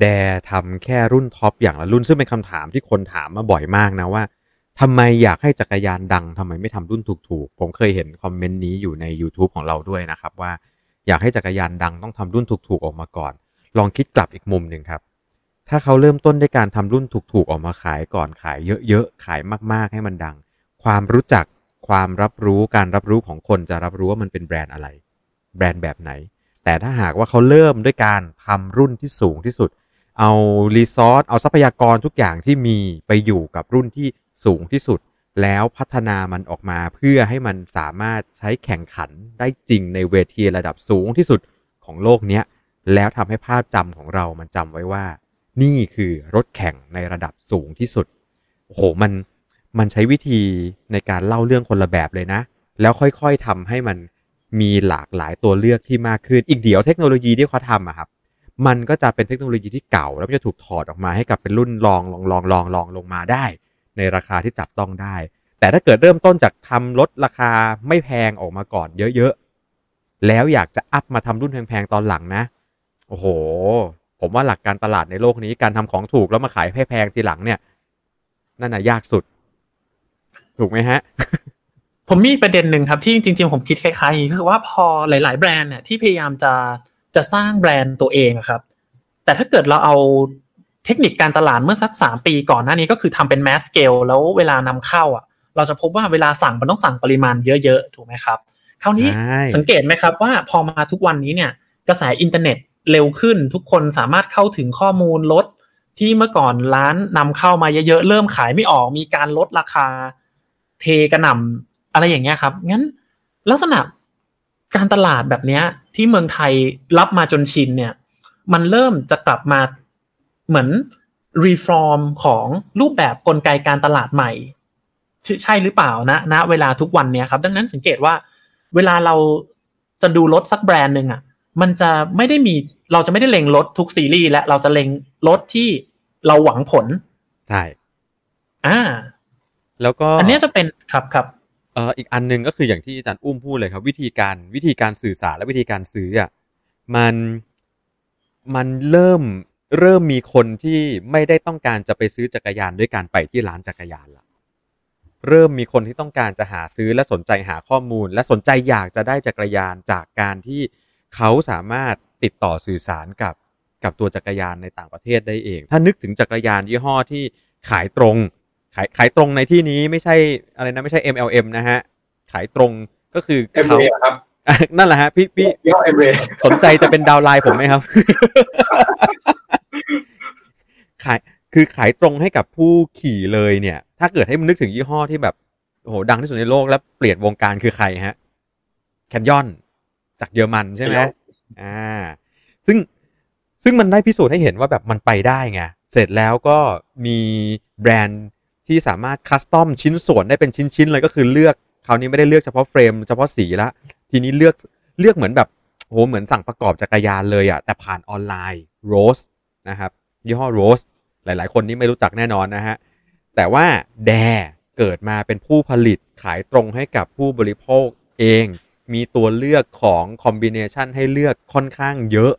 S2: แดทำแค่รุ่นท็อปอย่างละรุ่นซึ่งเป็นคำถามที่คนถามมาบ่อยมากนะว่าทำไมอยากให้จักรยานดังทำไมไม่ทำรุ่นถูกๆ ผมเคยเห็นคอมเมนต์นี้อยู่ใน YouTube ของเราด้วยนะครับ ว่าอยากให้จักรยานดังต้องทำรุ่นถูกๆออกมาก่อน ลองคิดกลับอีกมุมหนึ่งครับ ถ้าเขาเริ่มต้นด้วยการทำรุ่นถูกๆออกมาขายก่อนขายเยอะๆขายมากๆให้มันดัง ความรู้จักความรับรู้การรับรู้ของคนจะรับรู้ว่ามันเป็นแบรนด์อะไร แบรนด์แบบไหน แต่ถ้าหากว่าเขาเริ่มด้วยการทำรุ่นที่สูงที่สุด เอารีซอสเอาทรัพยากรทุกอย่างที่มีไปอยู่กับรุ่นที่สูงที่สุด แล้วพัฒนามันออกมาเพื่อให้มันสามารถใช้แข่งขันได้จริงในเวทีระดับสูงที่สุดของโลกเนี้ยแล้วทำให้ภาพจำของเรามันจำไว้ว่า นี่คือรถแข่งในระดับสูงที่สุดโอ้โหมันมันใช้วิธีในการเล่าเรื่องคนละแบบเลยนะ แล้วค่อยๆทำให้มัน มีหลากหลายตัวเลือกที่มากขึ้น อีกเดี๋ยวเทคโนโลยีที่เขาทำอะครับ มันก็จะเป็นเทคโนโลยีที่เก่า แล้วมันจะถูกถอดออกมาให้กับเป็นรุ่นลองลองลองลองลองลงมาได้ ในราคาที่จับต้องได้ แต่ถ้าเกิดเริ่มต้นจากทำลดราคาไม่แพงออกมาก่อนเยอะๆ แล้วอยากจะอัพมาทำรุ่นแพงๆตอนหลังนะ โอ้โห ผมว่าหลักการตลาดในโลกนี้การทำของถูกแล้วมาขายแพงๆทีหลังเนี่ย นั่นน่ะยากสุด ถูกไหมฮะ
S3: ผมมีประเด็นหนึ่งครับที่จริง ๆ ผมคิดคล้ายๆอย่างนี้คือว่าพอหลาย ๆ แบรนด์เนี่ยที่พยายามจะจะสร้างแบรนด์ตัวเองอะครับ แต่ถ้าเกิดเราเอาเทคนิคการตลาดเมื่อสักสามปีก่อนหน้านี้ก็คือทำเป็น mass scale แล้วเวลานำเข้าอะ เราจะพบว่าเวลาสั่งมันต้องสั่งปริมาณเยอะ ๆ ถูกไหมครับคราวนี้
S2: ใช่
S3: สังเกตไหมครับว่าพอมาทุกวันนี้เนี่ยกระแสอินเทอร์เน็ตเร็วขึ้นทุกคนสามารถเข้าถึงข้อมูลลดที่เมื่อก่อนร้านนำเข้ามาเยอะๆเริ่มขายไม่ออกมีการลดราคา เทกระหน่ำ อะไรอย่างเงี้ยครับ งั้นลักษณะการตลาดแบบเนี้ย ที่เมืองไทยรับมาจนชินเนี่ย มันเริ่มจะกลับมาเหมือนรีฟอร์มของรูปแบบกลไกการตลาดใหม่ใช่ใช่หรือเปล่านะณเวลาทุกวันเนี้ยครับ ดังนั้นสังเกตว่า เวลาเราจะดูรถสักแบรนด์หนึ่งอะ มันจะไม่ได้มีเราจะไม่ได้เล็งรถทุกซีรีส์และเราจะเล็งรถที่เราหวังผล
S2: ใช่
S3: อ่า
S2: แล้วก็
S3: อันเนี้ยจะเป็นครับครับ
S2: เอ่ออีกอันหนึงก็คืออย่างที่อาจารย์อุ้มพูดเลยครับ วิธีการวิธีการสื่อสารและวิธีการซื้ออะมันมันเริ่มเริ่มมีคนที่ไม่ได้ต้องการจะไปซื้อจักรยานด้วยการไปที่ร้านจักรยานละเริ่มมีคนที่ต้องการจะหาซื้อและสนใจหาข้อมูล และสนใจอยากจะได้จักรยานจากการที่เขาสามารถติดต่อสื่อสารกับกับตัวจักรยานในต่างประเทศได้เอง ถ้านึกถึงจักรยานยี่ห้อที่ขายตรง ขายขายตรงในที่นี้ไม่ใช่อะไรนะไม่ใช่ MLM นะฮะ ขายตรงก็คือ
S4: เอ็ม
S2: เขา
S4: เรครับ
S2: นั่นแหละฮะพี่พี่
S4: ยี่ห้อเอ็มเร
S2: สนใจจะเป็นดาวน์ไลน์ผมไหมครับ ขายคือขายตรงให้กับผู้ขี่เลยเนี่ย ถ้าเกิดให้มันนึกถึงยี่ห้อที่แบบโอ้โหดังที่สุดในโลกแล้วเปลี่ยนวงการคือใครฮะแคนยอนจากเยอรมันใช่ไหมอ่า ซึ่งซึ่งมันได้พิสูจน์ให้เห็นว่าแบบมันไปได้ไง เสร็จแล้วก็มีแบรนด์ ที่สามารถคัสตอมชิ้นส่วนได้เป็นชิ้นๆเลยก็คือเลือกคราวนี้ไม่ได้เลือกเฉพาะเฟรมเฉพาะสีละทีนี้เลือกเลือกเหมือนแบบโหเหมือนสั่งประกอบจักรยานเลยอะ่ะแต่ผ่านออนไลน์ Rose นะครับยี่ห้อ Rose หลาย ๆ คนนี้ไม่รู้จักแน่นอนนะฮะแต่ว่าแดเกิดมาเป็นผู้ผลิตขายตรงให้กับผู้บริโภคเอง มีตัวเลือกของคอมบิเนชันให้เลือกค่อนข้างเยอะ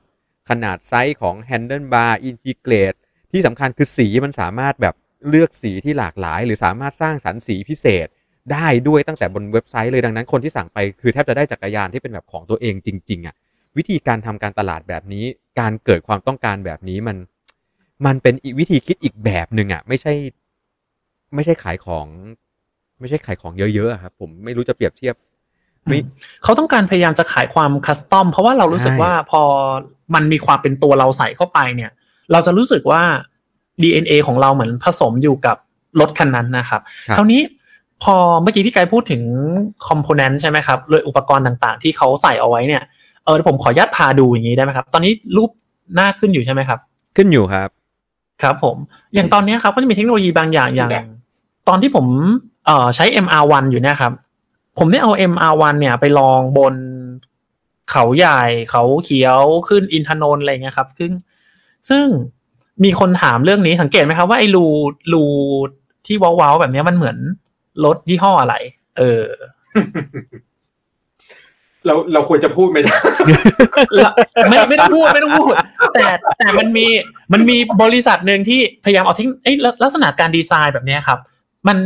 S2: ขนาดไซส์ของ Handle Bar Integrate ที่สำคัญคือสีมันสามารถแบบ เลือกสีที่หลากหลาย หรือสามารถสร้างสรรค์สีพิเศษได้ด้วยตั้งแต่บนเว็บไซต์เลยดังนั้นคนที่สั่งไปคือแทบจะได้จักรยานที่เป็นแบบของตัวเองจริง ๆอะ่ะวิธีการทำการตลาดแบบนี้ การเกิดความต้องการแบบนี้มัน มันเป็นอีกวิธีคิดอีกแบบหนึ่งอะ่ะ ไม่ใช่ ไม่ใช่ขายของ ไม่ใช่ขายของเยอะๆอะครับผมไม่รู้จะเปรียบเทียบไม่
S3: เขาต้องการพยายามจะขายความคัสตอมเพราะว่าเรารู้สึก
S2: ใช่
S3: ว่าพอมันมีความเป็นตัวเราใส่เข้าไปเนี่ย เราจะรู้สึกว่า DNA ของเราเหมือนผสมอยู่กับรถคันนั้นนะครับ
S2: ครับ
S3: คราวนี้พอเมื่อกี้พี่ไกด์พูดถึงคอมโพเนนต์ใช่ไหมครับเลยอุปกรณ์ต่างๆ ที่เขาใส่เอาไว้เนี่ยเออผมขออนุญาตพาดูอย่างนี้ได้ไหมครับ ตอนนี้รูปหน้าขึ้นอยู่ใช่ไหมครับ
S2: ขึ้นอยู่ครับ
S3: ครับผม อย่างตอนเนี้ยครับก็จะมีเทคโนโลยีบางอย่างอย่าง
S4: จ้ะ
S3: ตอนที่ผมเอ่อใช้ MR1 อยู่เนี่ยครับ ผมได้เอา MR1 เนี่ยไปลองบนเขาใหญ่ เขาเขียวขึ้นอินทนนท์อะไรเงี้ยครับ ซึ่งซึ่ง มีคนถามเรื่องนี้สังเกตไหมครับว่าไอ้รูรูที่เว้าวๆแบบเนี้ยมันเหมือนรถยี่ห้ออะไร เออ
S4: เราเราควรจะพูดไหมเนี่ย
S3: ละไม่ไม่ต้องพูดไม่ต้องพูด แต่แต่มันมีมันมีบริษัทหนึ่งที่พยายามเอาทิ้งเอ้ยลักลักษณะการดีไซน์แบบเนี้ยครับ มัน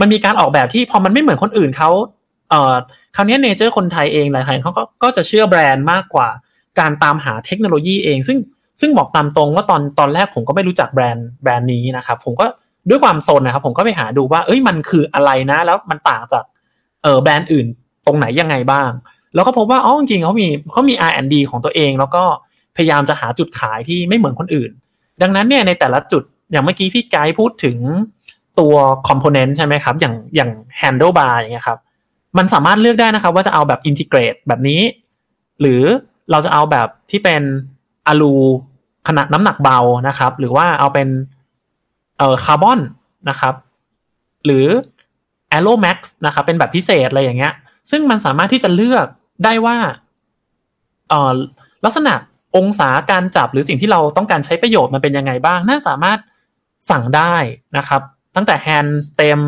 S3: มันมีการออกแบบที่พอมันไม่เหมือนคนอื่นเขาเอ่อคราวนี้เนเจอร์คนไทยเองหลายๆเขาก็ก็จะเชื่อแบรนด์มากกว่าการตามหาเทคโนโลยีเอง ซึ่ง ซึ่งบอกตามตรงว่าตอนตอนแรกผมก็ไม่รู้จักแบรนด์แบรนด์นี้นะครับ ผมก็ด้วยความโซนนะครับ ผมก็ไปหาดูว่า เอ้ยมันคืออะไรนะ แล้วมันต่างจากเออแบรนด์อื่นตรงไหนยังไงบ้าง แล้วก็พบว่าอ๋อจริงเขามีเขามี R&D ของตัวเอง แล้วก็พยายามจะหาจุดขายที่ไม่เหมือนคนอื่น ดังนั้นเนี่ยในแต่ละจุดอย่างเมื่อกี้พี่ไกด์พูดถึงตัวคอมโพเนนต์ใช่ไหมครับ อย่างอย่าง handle bar อย่างเงี้ยครับ มันสามารถเลือกได้นะครับ ว่าจะเอาแบบอินทิเกรตแบบนี้ หรือเราจะเอาแบบที่เป็นอะลู ขนาดน้ำหนักเบานะครับ หรือว่าเอาเป็นเอ่อคาร์บอนนะครับ หรือ a e r o Max นะครับ เป็นแบบพิเศษอะไรอย่างเงี้ย ซึ่งมันสามารถที่จะเลือกได้ว่าเอ่อลักษณะองศาการจับหรือสิ่งที่เราต้องการใช้ประโยชน์มันเป็นยังไงบ้าง น่าสามารถสั่งได้นะครับ ตั้งแต่ hand stem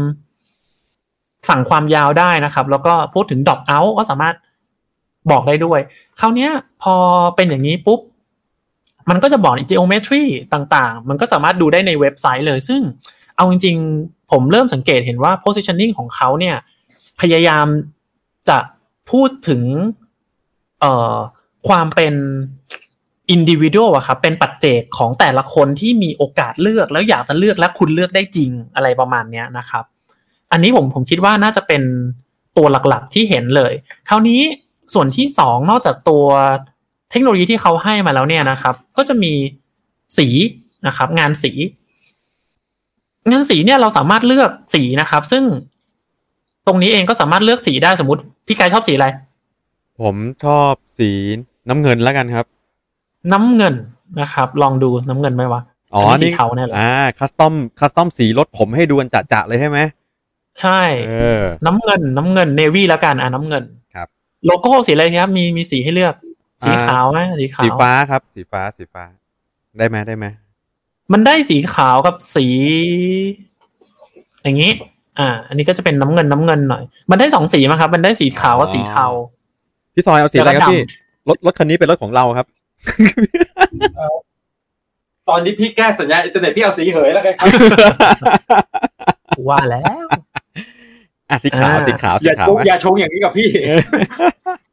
S3: สั่งความยาวได้นะครับ แล้วก็พูดถึง drop out ก็สามารถบอกได้ด้วย คราวเนี้ยพอเป็นอย่างนี้ปุ๊บ มันก็จะบอก geometry ต่างๆ มันก็สามารถดูได้ในเว็บไซต์เลย ซึ่งเอาจริงๆ ผมเริ่มสังเกตเห็นว่า positioning ของเขาเนี่ย พยายามจะพูดถึงเอ่อความเป็น individual อะครับเป็นปัจเจกของแต่ละคนที่มีโอกาสเลือกแล้วอยากจะเลือกและคุณเลือกได้จริงอะไรประมาณเนี้ยนะครับ อันนี้ผมผมคิดว่าน่าจะเป็นตัวหลักๆที่เห็นเลย คราวนี้ส่วนที่สองนอกจากตัว เทคโนโลยีที่เขาให้มาแล้วเนี่ยนะครับ ก็จะมีสีนะครับ งานสี งานสีเนี่ยเราสามารถเลือกสีนะครับ ซึ่งตรงนี้เองก็สามารถเลือกสีได้สมมติพี่กายชอบสีอะไร
S2: ผมชอบสีน้ำเงินแล้วกันครับ
S3: น้ำเงินนะครับ ลองดูน้ำเงินไหมวะ
S2: อ๋อ
S3: อันนี้สี
S2: นี่
S3: เทาเนี่ยเหรอ
S2: อ่าคัสตอมคัสตอมสีรถผมให้ดูกันจะๆเลยใช่ไหม
S3: ใช่
S2: เออ
S3: น้ำเงิน น้ำเงินเนวี่แล้วกันอะน้ำเงิน
S2: ครับ
S3: โลโก้สีอะไรครับ มีมีสีให้เลือก สี
S2: อ่า
S3: ขาวไหมสีขาว
S2: สีฟ้าครับ สีฟ้าสีฟ้า ได้ไหมได้ไหม
S3: มันได้สีขาวกับสี อย่างนี้ อ่า อันนี้ก็จะเป็นน้ำเงินน้ำเงินหน่อย มันได้สองสีมั้งครับ มันได้สีขาวกับสีเทา
S2: พี่ซอยเอาสีอะไรครับ
S3: แล้วก็
S2: พี่
S3: ด
S2: รถรถคันนี้เป็นรถของเราครับ
S4: ตอนนี้พี่แก้สัญญาณอินเทอร์เน็ตพี่เอาสีเหยแล้วกันครับ
S3: ว่าแล้ว
S2: อะสีขาว
S3: อ่า
S2: สีขาว
S4: อ
S2: สี
S4: ย่า
S2: ขา
S4: ช
S2: ว
S4: งอย่าชงอย่างนี้กับพี่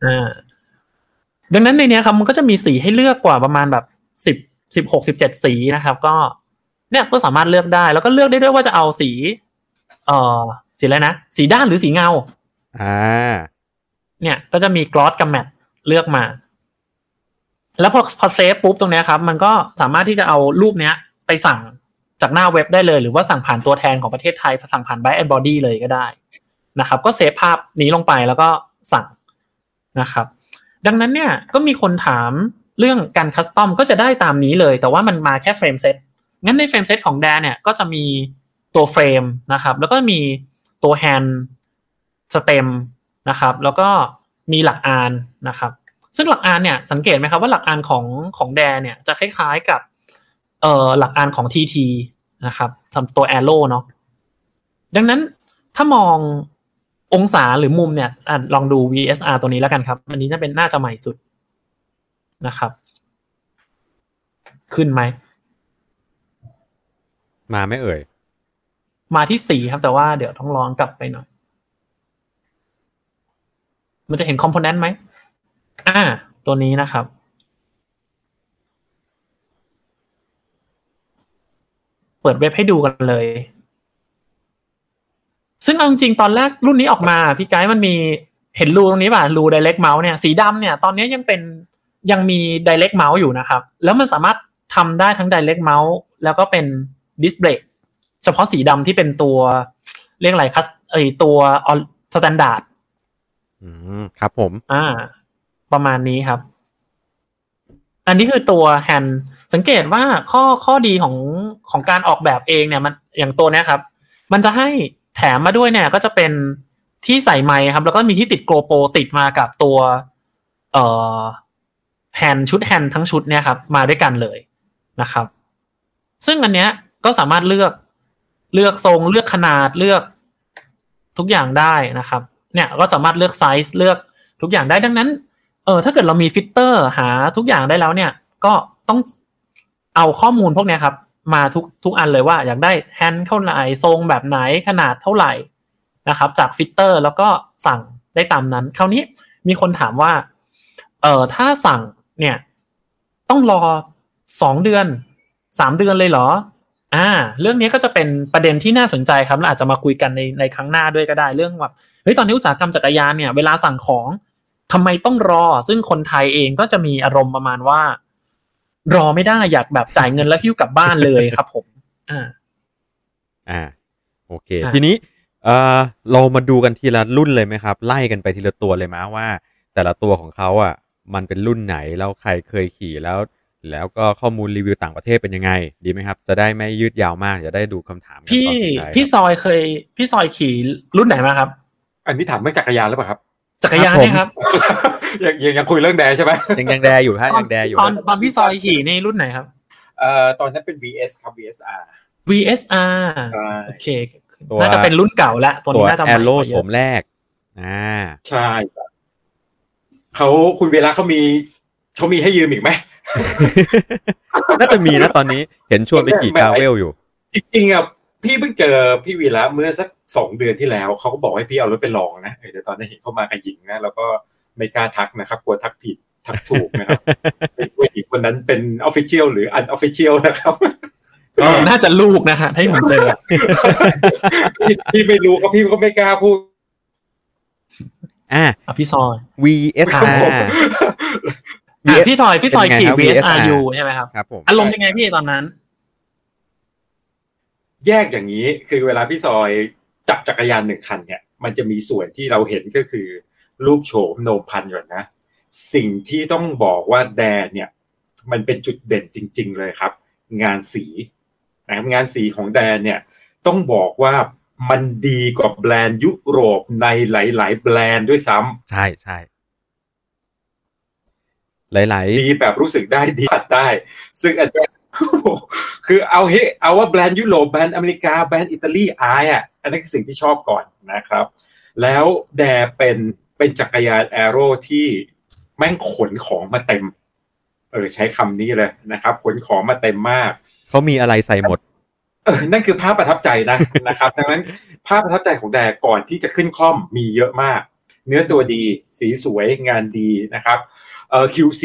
S3: อ่า ดังนั้นในเนี้ยครับมันก็จะมีสีให้เลือกกว่าประมาณแบบสิบสิบหกสิบเจ็ดสีนะครับ ก็เนี่ยก็สามารถเลือกได้ แล้วก็เลือกได้ด้วยว่าจะเอาสี เอ่อสีอะไรนะสีด้านหรือสีเงา
S2: อ่า
S3: เนี่ยก็จะมี gloss กับ matte เลือกมา แล้วพอพอ save ปุ๊บตรงเนี้ยครับ มันก็สามารถที่จะเอารูปเนี้ย ไปสั่งจากหน้าเว็บได้เลย หรือว่าสั่งผ่านตัวแทนของประเทศไทยสั่งผ่าน Bike and Body เลยก็ได้นะครับ ก็ save ภาพนี้ลงไปแล้วก็สั่งนะครับ ดังนั้นเนี่ยก็มีคนถามเรื่องการ custom ก็จะได้ตามนี้เลย แต่ว่ามันมาแค่ frameset งั้นใน frameset ของ Dare เนี่ยก็จะมีตัวเฟรมนะครับ แล้วก็มีตัวแฮนด์สเต็มนะครับ แล้วก็มีหลักอานนะครับ ซึ่งหลักอานเนี่ยสังเกตไหมครับว่าหลักอานของของแดนเนี่ยจะคล้ายๆกับเอ่อหลักอานของ TT นะครับสำหรับตัว Arrow เนาะดังนั้นถ้ามอง องศาหรือมุมเนี่ยอะลองดู VSR ตัวนี้แล้วกันครับ อันนี้จะเป็นน่าจะใหม่สุดนะครับ ขึ้นไหม
S2: มาไม่เอ่ย
S3: มาที่สี่ครับ แต่ว่าเดี๋ยวต้องลองกลับไปหน่อย มันจะเห็นคอมโพเนนต์ไหม อ่า ตัวนี้นะครับเปิดเว็บให้ดูกันเลย ซึ่งเอาจริงๆตอนแรกรุ่นนี้ออกมา พี่ไกด์มันมีเห็นรูตรงนี้ป่ะรู direct mouse เนี่ยสีดำเนี่ยตอนนี้ยังเป็นยังมี direct mouse อยู่นะครับ แล้วมันสามารถทำได้ทั้ง direct mouse แล้วก็เป็น display เฉพาะสีดำที่เป็นตัวเรียกอะไร cus เอยตัว standard
S2: อืมครับผม
S3: อ่า ประมาณนี้ครับ อันนี้คือตัวแฮนด์สังเกตว่าข้อข้อดีของของการออกแบบเองเนี่ย มันอย่างตัวเนี้ยครับ มันจะให้ แถมมาด้วยเนี่ย ก็จะเป็นที่ใส่ไมล์ครับ แล้วก็มีที่ติด GoPro ติดมากับตัว เอ่อแฮนด์ชุดแฮนด์ทั้งชุดเนี่ยครับ มาด้วยกันเลยนะครับ ซึ่งอันเนี้ยก็สามารถเลือกเลือกทรงเลือกขนาดเลือกทุกอย่างได้นะครับ เนี่ยก็สามารถเลือกไซส์เลือกทุกอย่างได้ดังนั้น เออถ้าเกิดเรามีฟิลเตอร์หาทุกอย่างได้แล้วเนี่ย ก็ต้องเอาข้อมูลพวกเนี้ยครับ มาทุกทุกอันเลยว่าอยากได้แฮนด์เท่าไหร่ทรงแบบไหนขนาดเท่าไหร่นะครับ จากฟิลเตอร์แล้วก็สั่งได้ตามนั้น คราวนี้มีคนถามว่าเออถ้าสั่งเนี่ยต้องรอสองเดือนสามเดือนเลยเหรอ อ่า เรื่องนี้ก็จะเป็นประเด็นที่น่าสนใจครับเราอาจจะมาคุยกันในในครั้งหน้าด้วยก็ได้เรื่องแบบเฮ้ยตอนนี้อุตสาหกรรมจักรยานเนี่ยเวลาสั่งของทำไมต้องรอ ซึ่งคนไทยเองก็จะมีอารมณ์ประมาณว่า รอไม่ได้อยากแบบจ่ายเงินแล้วหิ้วกลับบ้านเลยครับ ผม อ่า
S2: อ่า โอเค
S3: อะ
S2: ทีนี้เอ่อเรามาดูกันทีละรุ่นเลยไหมครับ ไล่กันไปทีละตัวเลยมั้ยว่า แต่ละตัวของเขาอะ มันเป็นรุ่นไหนแล้วใครเคยขี่แล้ว แล้วก็ข้อมูลรีวิวต่างประเทศเป็นยังไง ดีไหมครับ จะได้ไม่ยืดยาวมากจะได้ดูคำถามกัน
S3: พี่
S2: ตอนสุดท้าย
S3: พี่ซอยเคย พี่ซอยขี่รุ่นไหนมาครับ
S4: อันนี้ถามเรื่องจักรยานหรือเปล่าครับ
S3: จักรยานเนี่ยครับ
S4: ยังยังยังคุยเรื่องแดร์ใช่ไหม
S2: ยังยังแดอยู่ฮะยังแดอยู่
S3: ตอน
S2: ฮะ
S3: ตอนพี่ซอยขี่นี่รุ่นไหนครับ
S4: เอ่อตอนนั้นเป็น VS ครับ VSR
S3: VSR
S4: ใช่
S3: โอเคน่าจะเป็นรุ่นเก่าแล้วตัว
S2: ตัว
S3: นี้น่าจะให
S2: แอ
S3: ม่
S2: โร่
S3: กว่า
S2: โฉ
S3: เยอะ
S2: มแรกอ่า
S4: ใช่ครับเขาคุณเวลาเขามีเขามีให้ยืมอีกไหม
S2: น่าจะมีนะตอนนี้เห็นชวนไปขี่
S4: ไม่
S2: คาเวลอยู่
S4: จริงๆอะ พี่เพิ่งเจอพี่วีระเมื่อสักสองเดือนที่แล้วเขาก็บอกให้พี่เอารถไปลองนะเออแต่ตอนนั้นเห็นเขามากับหญิงนะแล้วก็ไม่กล้าทักนะครับกลัวทักผิดทักถูกนะครับว่าหญิงคนนั้นเป็น official หรือ unofficial นะครับ
S3: ก็น่าจะลูกนะฮะที่ผมเจอ
S4: พี่พี่ไม่รู้ครับพี่ก็ไม่กล้าพูด
S2: อ่า
S3: อะพี่ซอย
S2: VSR
S3: อะพี่ซอยพี่ซอยขี่
S2: เป็นไงครับ
S3: VSRU
S2: VSR
S3: ใช่ไหมครับ
S2: ครับผม
S3: อารมณ์ยังไงพี่ตอนนั้น
S4: แยกอย่างนี้คือเวลาพี่ซอยจับจักรยานหนึ่งคันเนี่ยมันจะมีส่วนที่เราเห็นก็คือรูปโฉมโนมพันก่อนนะ สิ่งที่ต้องบอกว่าแดนเนี่ยมันเป็นจุดเด่นจริง ๆ เลยครับ งานสีนะครับงานสีของแดนเนี่ยต้องบอกว่ามันดีกว่าแบรนด์ยุโรปในหลาย ๆ แบรนด์ด้วยซ้ำ
S2: ใช่ใช่หลาย
S4: ดีแบบรู้สึกได้ดีปัดได้ ซึ่งอาจจะ คือเอาเฮเอาว่าแบรนด์ยุโรปแบรนด์อเมริกาแบรนด์อิตาลีอายอะอันนั้นคือสิ่งที่ชอบก่อนนะครับ แล้วแดเป็นเป็นจักรยานแอโร่ที่แม่งขนของมาเต็ม เออใช้คำนี้เลยนะครับ ขนของมาเต็มมาก
S2: ๆเขามีอะไรใส่หมด
S4: เออนั่นคือภาพประทับใจนะนะครับดังนั้นภาพประทับใจของแดก่อนที่จะขึ้นคล่อมมีเยอะมาก เนื้อตัวดีสีสวยงานดีนะครับเอ่อ QC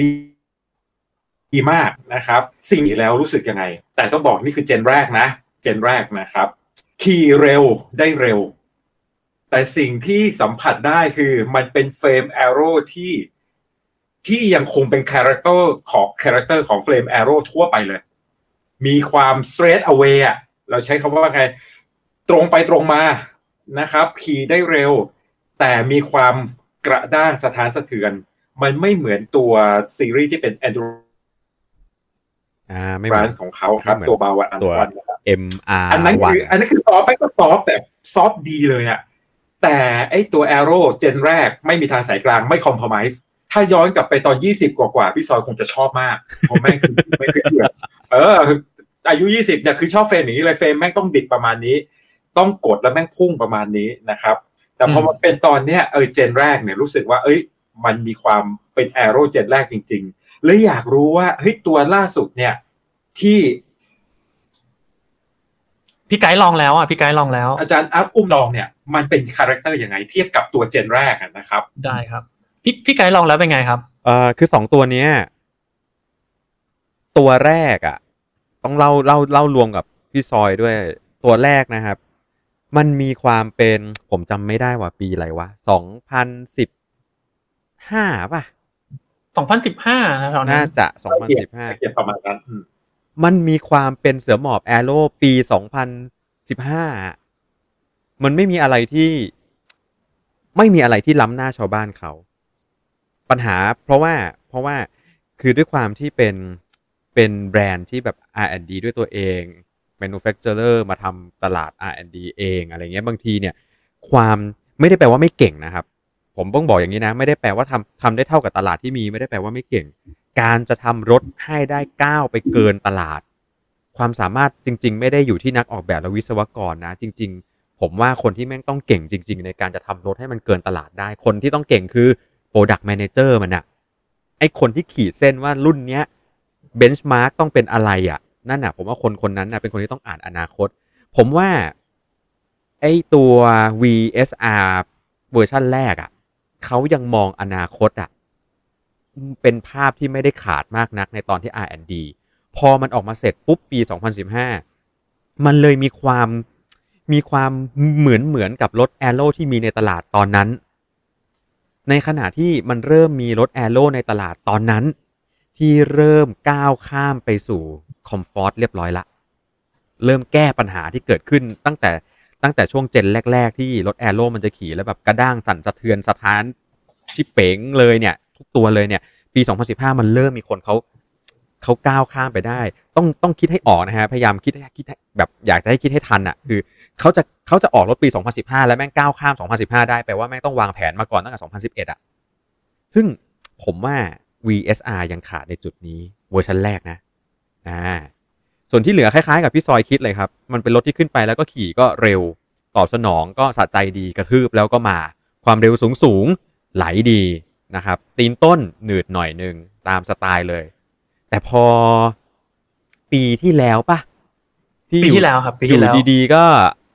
S4: ดี ดีมากนะครับ สิ่งนี้แล้วรู้สึกยังไง แต่ต้องบอกนี่คือ gen แรกนะ gen แรกนะครับ ขี่เร็วได้เร็ว แต่สิ่งที่สัมผัสได้คือมันเป็น frame aero ที่ที่ยังคงเป็น character ของ character ของ frame aero ทั่วไปเลย มีความ straight away อะเราใช้คำว่าไง ตรงไปตรงมานะครับ ขี่ได้เร็ว แต่มีความกระด้างสถานสะเทือน มันไม่เหมือนตัวซีรีส์ที่เป็น Android
S2: อ่าไม่เหมือน
S4: ของเขาครับ
S2: ไม่เหมือน
S4: ตัวบาวันอัน
S2: ตัว
S4: วันนะครับ
S2: MR
S4: อันนั้นคือ
S2: 1
S4: อันนั้นคือซอฟต์ไม่ก็ซอฟต์แต่ซอฟต์ดีเลยอะแต่ไอตัว Arrow เจนแรกไม่มีทางสายกลางไม่คอม p r o m i s e ถ้าย้อนกลับไปตอน 20 กว่ากว่าๆพี่ซอยคงจะชอบมากเพราะแม่งคือไม่คือเดือดเออ อายุ 20เนี่ยคือชอบ frame อย่างนี้เลย frame แม่งต้องดิบประมาณนี้ ต้องกดแล้วแม่งพุ่งประมาณนี้นะครับ แต่พอ
S3: อืม
S4: มาเป็นตอนเนี้ยเออ gen แรกเนี่ยรู้สึกว่า เอ้ย มันมีความเป็น Arrow เจนแรกจริง ๆ เลยอยากรู้ว่าเฮ้ยตัวล่าสุดเนี่ย ที่
S3: พี่ไกด์ลองแล้วอะพี่ไกด์ลองแล้ว
S4: อาจารย์อัพอุ้มลองเนี่ย มันเป็น character ยังไง เทียบกับตัว gen แรกอะนะครับ
S3: ได้ครับ พี่พี่ไกด์ลองแล้วเป็นไงครับ
S2: เอ่อคือสองตัวเนี้ยตัวแรกอะ่ะ ต้องเล่าเล่าเล่ารวมกับพี่ซอยด้วยตัวแรกนะครับ มันมีความเป็นผมจำไม่ได้ว่าปีอะไรวะสองพันสิบห้าป่ะ
S3: 2015ตอนนั้
S2: น่านจะสองพันสิบห้า
S4: เขียนประมาณนั้นอืม
S2: มันมีความเป็นเสือหมอบแอโร่ปีสองพันสิบห้ามันไม่มีอะไรที่ ไม่มีอะไรที่ล้ำหน้าชาวบ้านเขา ปัญหาเพราะว่าเพราะว่าคือด้วยความที่เป็นเป็นแบรนด์ที่แบบ R&D ด้วยตัวเอง manufacturer มาทำตลาด R&D เองอะไรเงี้ยบางทีเนี่ย ความไม่ได้แปลว่าไม่เก่งนะครับ ผมต้องบอกอย่างนี้นะ ไม่ได้แปลว่าทำทำได้เท่ากับตลาดที่มีไม่ได้แปลว่าไม่เก่ง การจะทำรถให้ได้ก้าวไปเกินตลาด ความสามารถจริง ๆ ไม่ได้อยู่ที่นักออกแบบและวิศวกรนะ จริง ๆ ผมว่าคนที่แม่งต้องเก่งจริง ๆ ในการจะทำรถให้มันเกินตลาดได้ คนที่ต้องเก่งคือ Product Manager มันอะไอคนที่ขีดเส้นว่ารุ่นเนี้ยเบนช์มาร์กต้องเป็นอะไรอะนั่นน่ะ ผมว่าคนคนนั้นน่ะเป็นคนที่ต้องอ่านอนาคต ผมว่าไอตัว VSR เวอร์ชันแรกอะ เขายังมองอนาคตอะเป็นภาพที่ไม่ได้ขาดมากนักในตอนที่ R&D พอมันออกมาเสร็จปุ๊บปี 2015 มันเลยมีความมีความเหมือนเหมือนกับรถแอโร่ที่มีในตลาดตอนนั้น ในขณะที่มันเริ่มมีรถแอโร่ในตลาดตอนนั้น ที่เริ่มก้าวข้ามไปสู่คอมฟอร์ตเรียบร้อยละ เริ่มแก้ปัญหาที่เกิดขึ้นตั้งแต่ ตั้งแต่ช่วงเจนแรก ๆ ที่รถแอโร่มันจะขี่แล้วแบบกระด้างสั่นสะเทือนสะท้านชิเป๋งเลยเนี่ย ทุกตัวเลยเนี่ย ปี 2015 มันเริ่มมีคนเขาเขาก้าวข้ามไปได้ ต้องต้องคิดให้ออกนะฮะพยายามคิดให้คิดให้แบบอยากจะให้คิดให้ทันอะคือเขาจะเขาจะออกรถปี 2015 แล้วแม่งก้าวข้าม 2015 ได้แปลว่าแม่งต้องวางแผนมาก่อนตั้งแต่ 2011อะซึ่งผมว่า VSR ยังขาดในจุดนี้เวอร์ชันแรกนะอ่า ส่วนที่เหลือคล้ายๆกับพี่ซอยคิดเลยครับ มันเป็นรถที่ขึ้นไปแล้วก็ขี่ก็เร็ว ตอบสนองก็สะใจดีกระทืบแล้วก็มา ความเร็วสูงสูงๆไหลดีนะครับ ตีนต้นหนืดหน่อยหนึ่งตามสไตล์เลย แต่พอปีที่แล้วปะ
S3: ปี
S2: อยู่
S3: ที่แล้วครับปี
S2: อ
S3: ที่
S2: ยู่
S3: แล้ว
S2: ดีๆ ก็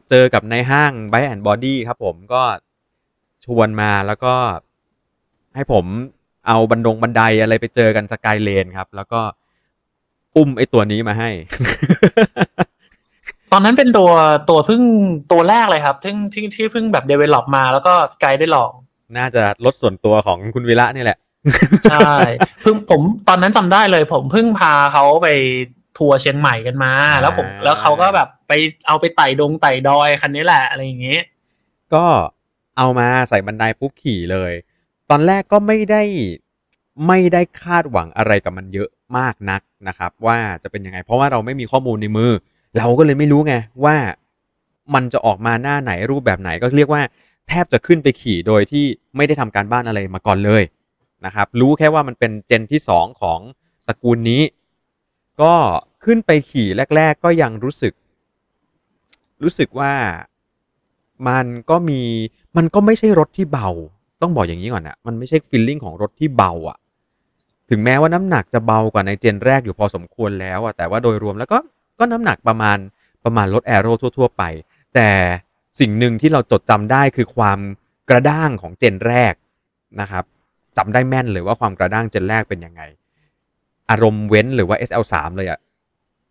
S2: เจอกับในห้าง b บ and Body ครับผมก็ชวนมาแล้วก็ให้ผมเอาบันดงบันไดอะไรไปเจอกันสกายเลนครับ แล้วก็ อุ้มไอตัวนี้มาให้
S3: ตอนนั้นเป็นตัวตัวเพิ่งตัวแรกเลยครับที่ที่ที่เพิ่งแบบเดเวล็อปมาแล้วก็ไกด์ได้ลอง
S2: น่าจะรถส่วนตัวของคุณวิระนี่แหละ
S3: ใช่เพิ่งผมตอนนั้นจำได้เลย ผมเพิ่งพาเขาไปทัวร์เชียงใหม่กันมา
S2: อ่า
S3: แล้วผมแล้วเขาก็แบบไปเอาไปไต่ดงไต่ดอยคันนี้แหละอะไรอย่างเงี้ย
S2: ก็เอามาใส่บันไดปุ๊บขี่เลย ตอนแรกก็ไม่ได้ไม่ได้คาดหวังอะไรกับมันเยอะ มากนักนะครับ ว่าจะเป็นยังไง เพราะว่าเราไม่มีข้อมูลในมือ เราก็เลยไม่รู้ไงว่ามันจะออกมาหน้าไหนรูปแบบไหนก็เรียกว่าแทบจะขึ้นไปขี่โดยที่ไม่ได้ทำการบ้านอะไรมาก่อนเลยนะครับ รู้แค่ว่ามันเป็นเจนที่สองของตระกูลนี้ ก็ขึ้นไปขี่แรก ๆ ก็ยังรู้สึก รู้สึกว่ามันก็มีมันก็ไม่ใช่รถที่เบา ต้องบอกอย่างนี้ก่อนนะมันไม่ใช่ฟีลลิ่งของรถที่เบาอะ ถึงแม้ว่าน้ำหนักจะเบากว่าในเจนแรกอยู่พอสมควรแล้วอะแต่ว่าโดยรวมแล้วก็ก็น้ำหนักประมาณประมาณรถแอโร่ทั่ว ๆ ไป แต่สิ่งหนึ่งที่เราจดจำได้คือความกระด้างของเจนแรกนะครับจำได้แม่นเลยว่าความกระด้างเจนแรกเป็นยังไง อารมณ์เว้นหรือว่า SL3 เลยอะ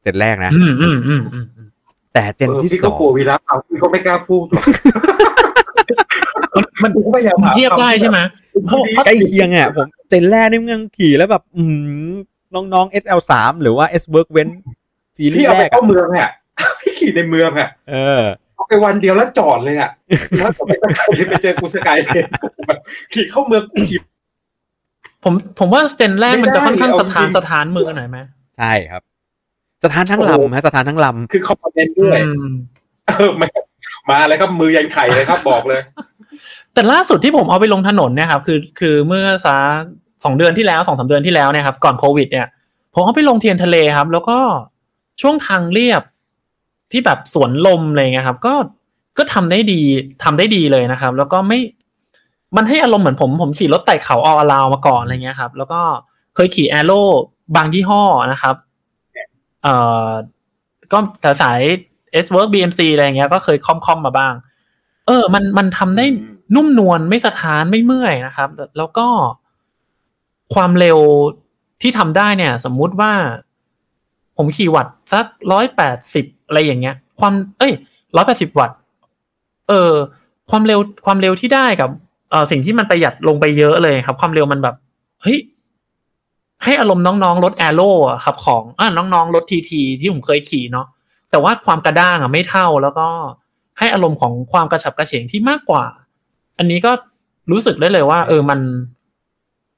S2: เจนแรกนะ
S3: อืมอืมอืมอืมอืม
S2: แต่เจน
S4: เออ
S2: ที่
S4: พี่
S2: ส
S4: ก็
S2: อง
S4: กลัววีระเอาพี่ก็ไม่กล้าพูดหรอก
S3: มัน
S4: กูก็พยายามหา
S3: เทียบได้ใช่ไหมเพราะเพราะ
S2: ใกล้เคียงอะผมเจนแรกนี่มันขี่แล้วแบบอืมน้องๆ SL3 หรือว่า S Work เว้นซีรี
S4: พี่
S2: ส์
S4: เอา
S2: แร
S4: ไป
S2: ก
S4: เข้า
S2: อะ
S4: เมืองอะพี่ขี่ในเมืองอะ
S2: เออ
S4: เอาไปวันเดียวแล้วจอดเลยอะแล้วผมไปสกายไปเจอกูสกายเลยแบบขี่เข้าเมืองกูขี่
S3: ผมผมว่าเจนแรกมันจะค่อนข้าง
S4: ไม่ได้
S3: สถาน
S4: เอาจริง
S3: สถานมือหน่อยไหม
S2: ใช่ครับ สถานทั้ง
S4: โอ้โห
S2: ลำฮะสถานทั้งล
S4: คือคอมเมนต์ด้วย
S3: อืม
S4: เออมา มาเลยครับมือยันไข่เลยครับบอกเลย
S3: แต่ล่าสุดที่ผมเอาไปลงถนนเนี่ยครับคือคือเมื่อซะสองเดือนที่แล้วสองสามเดือนที่แล้วเนี่ยครับก่อนโควิด เนี่ย ผมเอาไปลงเทียนทะเลครับ แล้วก็ช่วงทางเรียบที่แบบสวนลมอะไรเงี้ยครับ ก็ก็ทำได้ดีทำได้ดีเลยนะครับ แล้วก็ไม่มันให้อารมณ์เหมือนผมผมขี่รถไต่เขาออลาวมาก่อนอะไรเงี้ยครับ แล้วก็เคยขี่แอโร่บางยี่ห้อนะครับ เอ่อก็แต่สาย S Work BMC อะไรเงี้ยก็เคยค่อมๆมาบ้าง เออ มันมันทำได้
S4: อืม
S3: นุ่มนวลไม่สะท้านไม่เมื่อยนะครับ แล้วก็ความเร็วที่ทำได้เนี่ย สมมุติว่า ผมขี่วัตต์สักร้อยแปดสิบอะไรอย่างเงี้ย ความ เอ้ยร้อยแปดสิบวัตต์เออ ความเร็วความเร็วที่ได้กับเออสิ่งที่มันประหยัดลงไปเยอะเลยครับ ความเร็วมันแบบเฮ้ยให้อารมณ์น้องๆรถแอโร่อะครับ ของอ่าน้องๆรถทีทีที่ผมเคยขี่เนาะ แต่ว่าความกระด้างอะไม่เท่าแล้วก็ให้อารมณ์ของความกระฉับกระเฉงที่มากกว่า อันนี้ก็รู้สึกได้เลยว่า เออมัน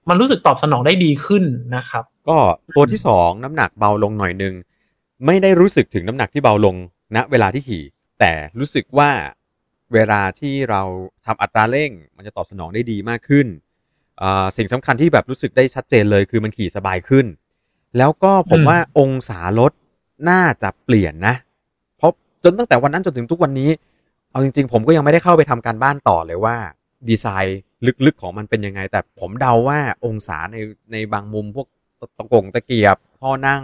S3: มันรู้สึกตอบสนองได้ดีขึ้นนะครับ
S2: ก็ตัวที่สองน้ำหนักเบาลงหน่อยนึงไม่ได้รู้สึกถึงน้ำหนักที่เบาลงณเวลาที่ขี่ แต่รู้สึกว่าเวลาที่เราทำอัตราเร่ง มันจะตอบสนองได้ดีมากขึ้นอ่าสิ่งสำคัญที่แบบรู้สึกได้ชัดเจนเลยคือมันขี่สบายขึ้น แล้วก็ผม
S3: อืม
S2: ว่าองศารถ น่าจะเปลี่ยนนะ เพราะจนตั้งแต่วันนั้นจนถึงทุกวันนี้ เอาจริง ๆ ผมก็ยังไม่ได้เข้าไปทำการบ้านต่อเลยว่า ดีไซน์ลึกๆของมันเป็นยังไง แต่ผมเดาว่าองศาในในบางมุมพวกตะกงตะเกียบท่อนั่ง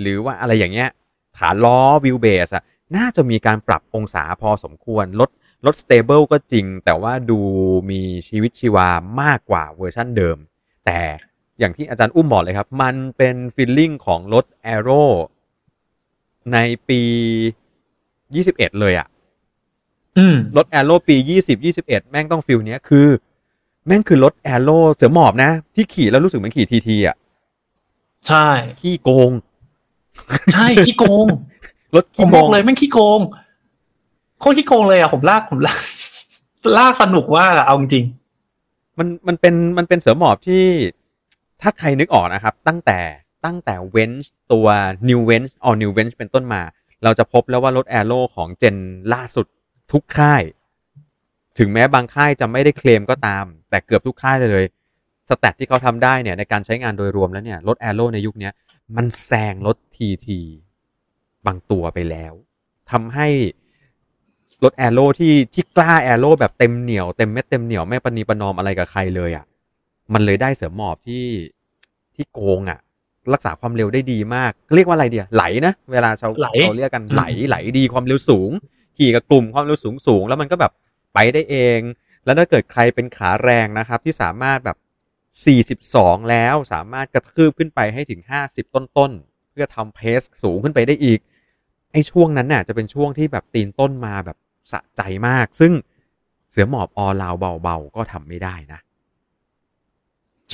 S2: หรือว่าอะไรอย่างเงี้ยฐานล้อ wheelbase อะน่าจะมีการปรับองศาพอสมควรลดลด stable ก็จริง แต่ว่าดูมีชีวิตชีวามากกว่าเวอร์ชันเดิม แต่อย่างที่อาจารย์อุ้มบอกเลยครับ มันเป็น feeling ของรถ aero ในปี 21 เลยอะ
S3: อืม
S2: รถ a อโร่ปี 20 21 แม่งต้องฟิลเนี้ยคือ แม่งคือรถ a อโร่เสือหมอบนะ ที่ขี่แล้วรู้สึกเหมือนขี่ทีทีอะ
S3: ใช่
S2: ขี้โกง
S3: ใช่ขี้โกง
S2: รถ
S3: ผ
S2: ขี้
S3: ม
S2: โก
S3: บอก
S2: ง
S3: เลยแม่งขี้โกง โคตรขี้โกงเลยอะ ผมลากผมลากลากสนุกว่ากอะเอาจริง
S2: มันมันเป็นมันเป็นเสือหมอบที่ ถ้าใครนึกออกนะครับ ตั้งแต่ ตั้งแต่เวนช์ตัว New w e n c h or New w e n c h เป็นต้นมา เราจะพบแล้วว่ารถ a อโร่ของเจนล่าสุดทุกค่าย ถึงแม้บางค่ายจะไม่ได้เคลมก็ตาม แต่เกือบทุกค่ายเลยสแตทที่เขาทำได้เนี่ยในการใช้งานโดยรวมแล้วเนี่ยรถ a อโร่ในยุคนี้มันแซงรถทีทีบางตัวไปแล้วทำให้รถแอโร่ที่ที่กล้าแอโร่แบบเต็มเหนียวเต็มเม็ดเต็มเหนียวไม่ปณีประนอมอะไรกับใครเลยอะ่ะ มันเลยได้เสือหมอบที่ที่โกงอะ่ะ รักษาความเร็วได้ดีมาก เรียกว่าอะไรเดียไหลนะ เวลาชาว
S3: ไหล
S2: เขาเรียกกัน
S3: อืม
S2: ไหลไหลดีความเร็วสูง ขี่กับกลุ่มความเร็วสูงสูงแล้วมันก็แบบไปได้เอง แล้วถ้าเกิดใครเป็นขาแรงนะครับ ที่สามารถแบบ 42 แล้วสามารถกระทืบขึ้นไปให้ถึง 50 ต้นๆ เพื่อทำเพสสูงขึ้นไปได้อีกไอ้ช่วงนั้นน่ะจะเป็นช่วงที่แบบตีนต้นมาแบบสะใจมาก ซึ่งเสือหมอบออลาวเบาๆก็ทำไม่ได้นะ
S3: ใช่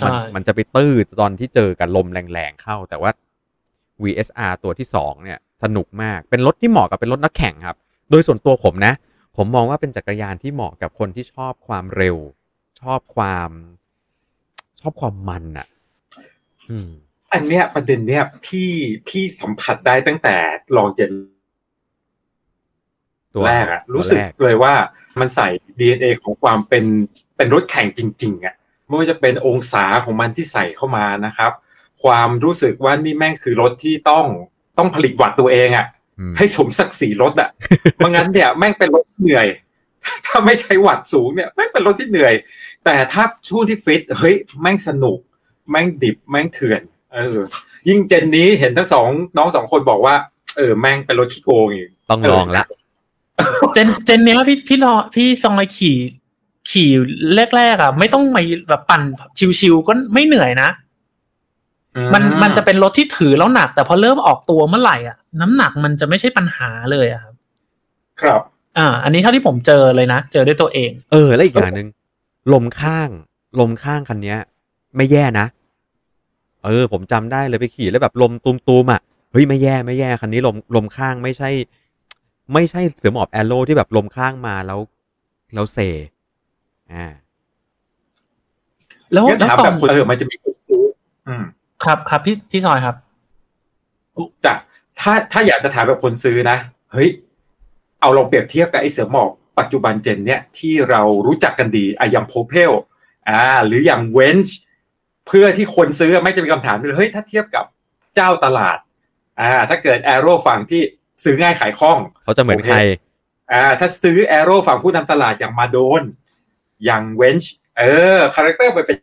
S2: มันมันจะไปตื้อตอนที่เจอกับลมแรงๆเข้า แต่ว่า VSR ตัวที่สองเนี่ย สนุกมากเป็นรถที่เหมาะกับเป็นรถนักแข่งครับ โดยส่วนตัวผมนะ ผมมองว่าเป็นจักรยานที่เหมาะกับคนที่ชอบความเร็ว ชอบความ ชอบความมันอะอืม
S4: อันเนี้ยประเด็นเนี้ยพี่พี่สัมผัสได้ตั้งแต่ลองเจน
S2: ตัว
S4: แรกอะ
S2: ตัว
S4: รู้สึก
S2: แรก
S4: เลยว่ามันใส่ DNA ของความเป็นเป็นรถแข่งจริง ๆอะ ไม่ว่าจะเป็นองศาของมันที่ใส่เข้ามานะครับ ความรู้สึกว่านี่แม่งคือรถที่ต้องต้องผลิตวัตต์ตัวเองอะ
S2: อืม
S4: ให้สมศักดิ์ศรีรถอะไม่งั้นเนี่ยแม่งเป็นรถที่เหนื่อย ถ้าไม่ใช้วัตต์สูงเนี่ยแม่งเป็นรถที่เหนื่อย แต่ถ้าช่วงที่ฟิตเฮ้ยแม่งสนุก แม่งดิบแม่งเถื่อนเออยิ่งเจนนี้เห็นทั้งสองน้องสองคนบอกว่า เออแม่งเป็นรถขี้โกงอีก
S2: ต้องลองละ
S3: เจนเจนเนี้ยพี่พี่รอพี่ซองไอขี่ ขี่แรกๆอะ ไม่ต้องมาแบบปั่นชิวๆก็ไม่เหนื่อยนะ มันมันจะเป็นรถที่ถือแล้วหนัก แต่พอเริ่มออกตัวเมื่อไหร่อะ น้ำหนักมันจะไม่ใช่ปัญหาเลยอะครับ
S4: ครับ
S3: อ่า อันนี้เท่าที่ผมเจอเลยนะ เจอด้วยตัวเอง
S2: เออ แล้วอีกอย่างหนึ่งลมข้าง ลมข้างคันเนี้ย ไม่แย่นะ เออ ผมจำได้เลยไปขี่แล้วแบบลมตูมๆอะเฮ้ยไม่แย่ไม่แย่คันนี้ลมลมข้างไม่ใช่ ไม่ใช่เสือหมอบแอโร่ที่แบบลมข้างมาแล้วแล้วเซ อ่า
S3: แล้ว
S4: งั้น
S3: แล้ว
S4: ถาม
S3: ตอ
S4: แบ
S3: น
S4: บคนเออมันจะมีคนซื้อ อืม
S3: ครับครับพี่พี่ซอยครับ
S4: จ้ะถ้าถ้าอยากจะถามแบบคนซื้อนะเฮ้ย เอาลองเปรียบเทียบกับไอ้เสือหมอบปัจจุบันเจน เนี่ยที่เรารู้จักกันดีอะอย่าง Propel อ่า หรืออย่างเวนช์เพื่อที่คนซื้อไม่จะมีคำถามเลยเฮ้ยถ้าเทียบกับเจ้าตลาด อ่า ถ้าเกิด aero ฝั่งที่ซื้อง่ายขายคล่อง
S2: เขาจะเหมือนใคร
S4: อ่า ถ้าซื้อ aero ฝั่งผู้นำตลาดอย่าง Madone อย่างเวนช์เออ character มันเป็น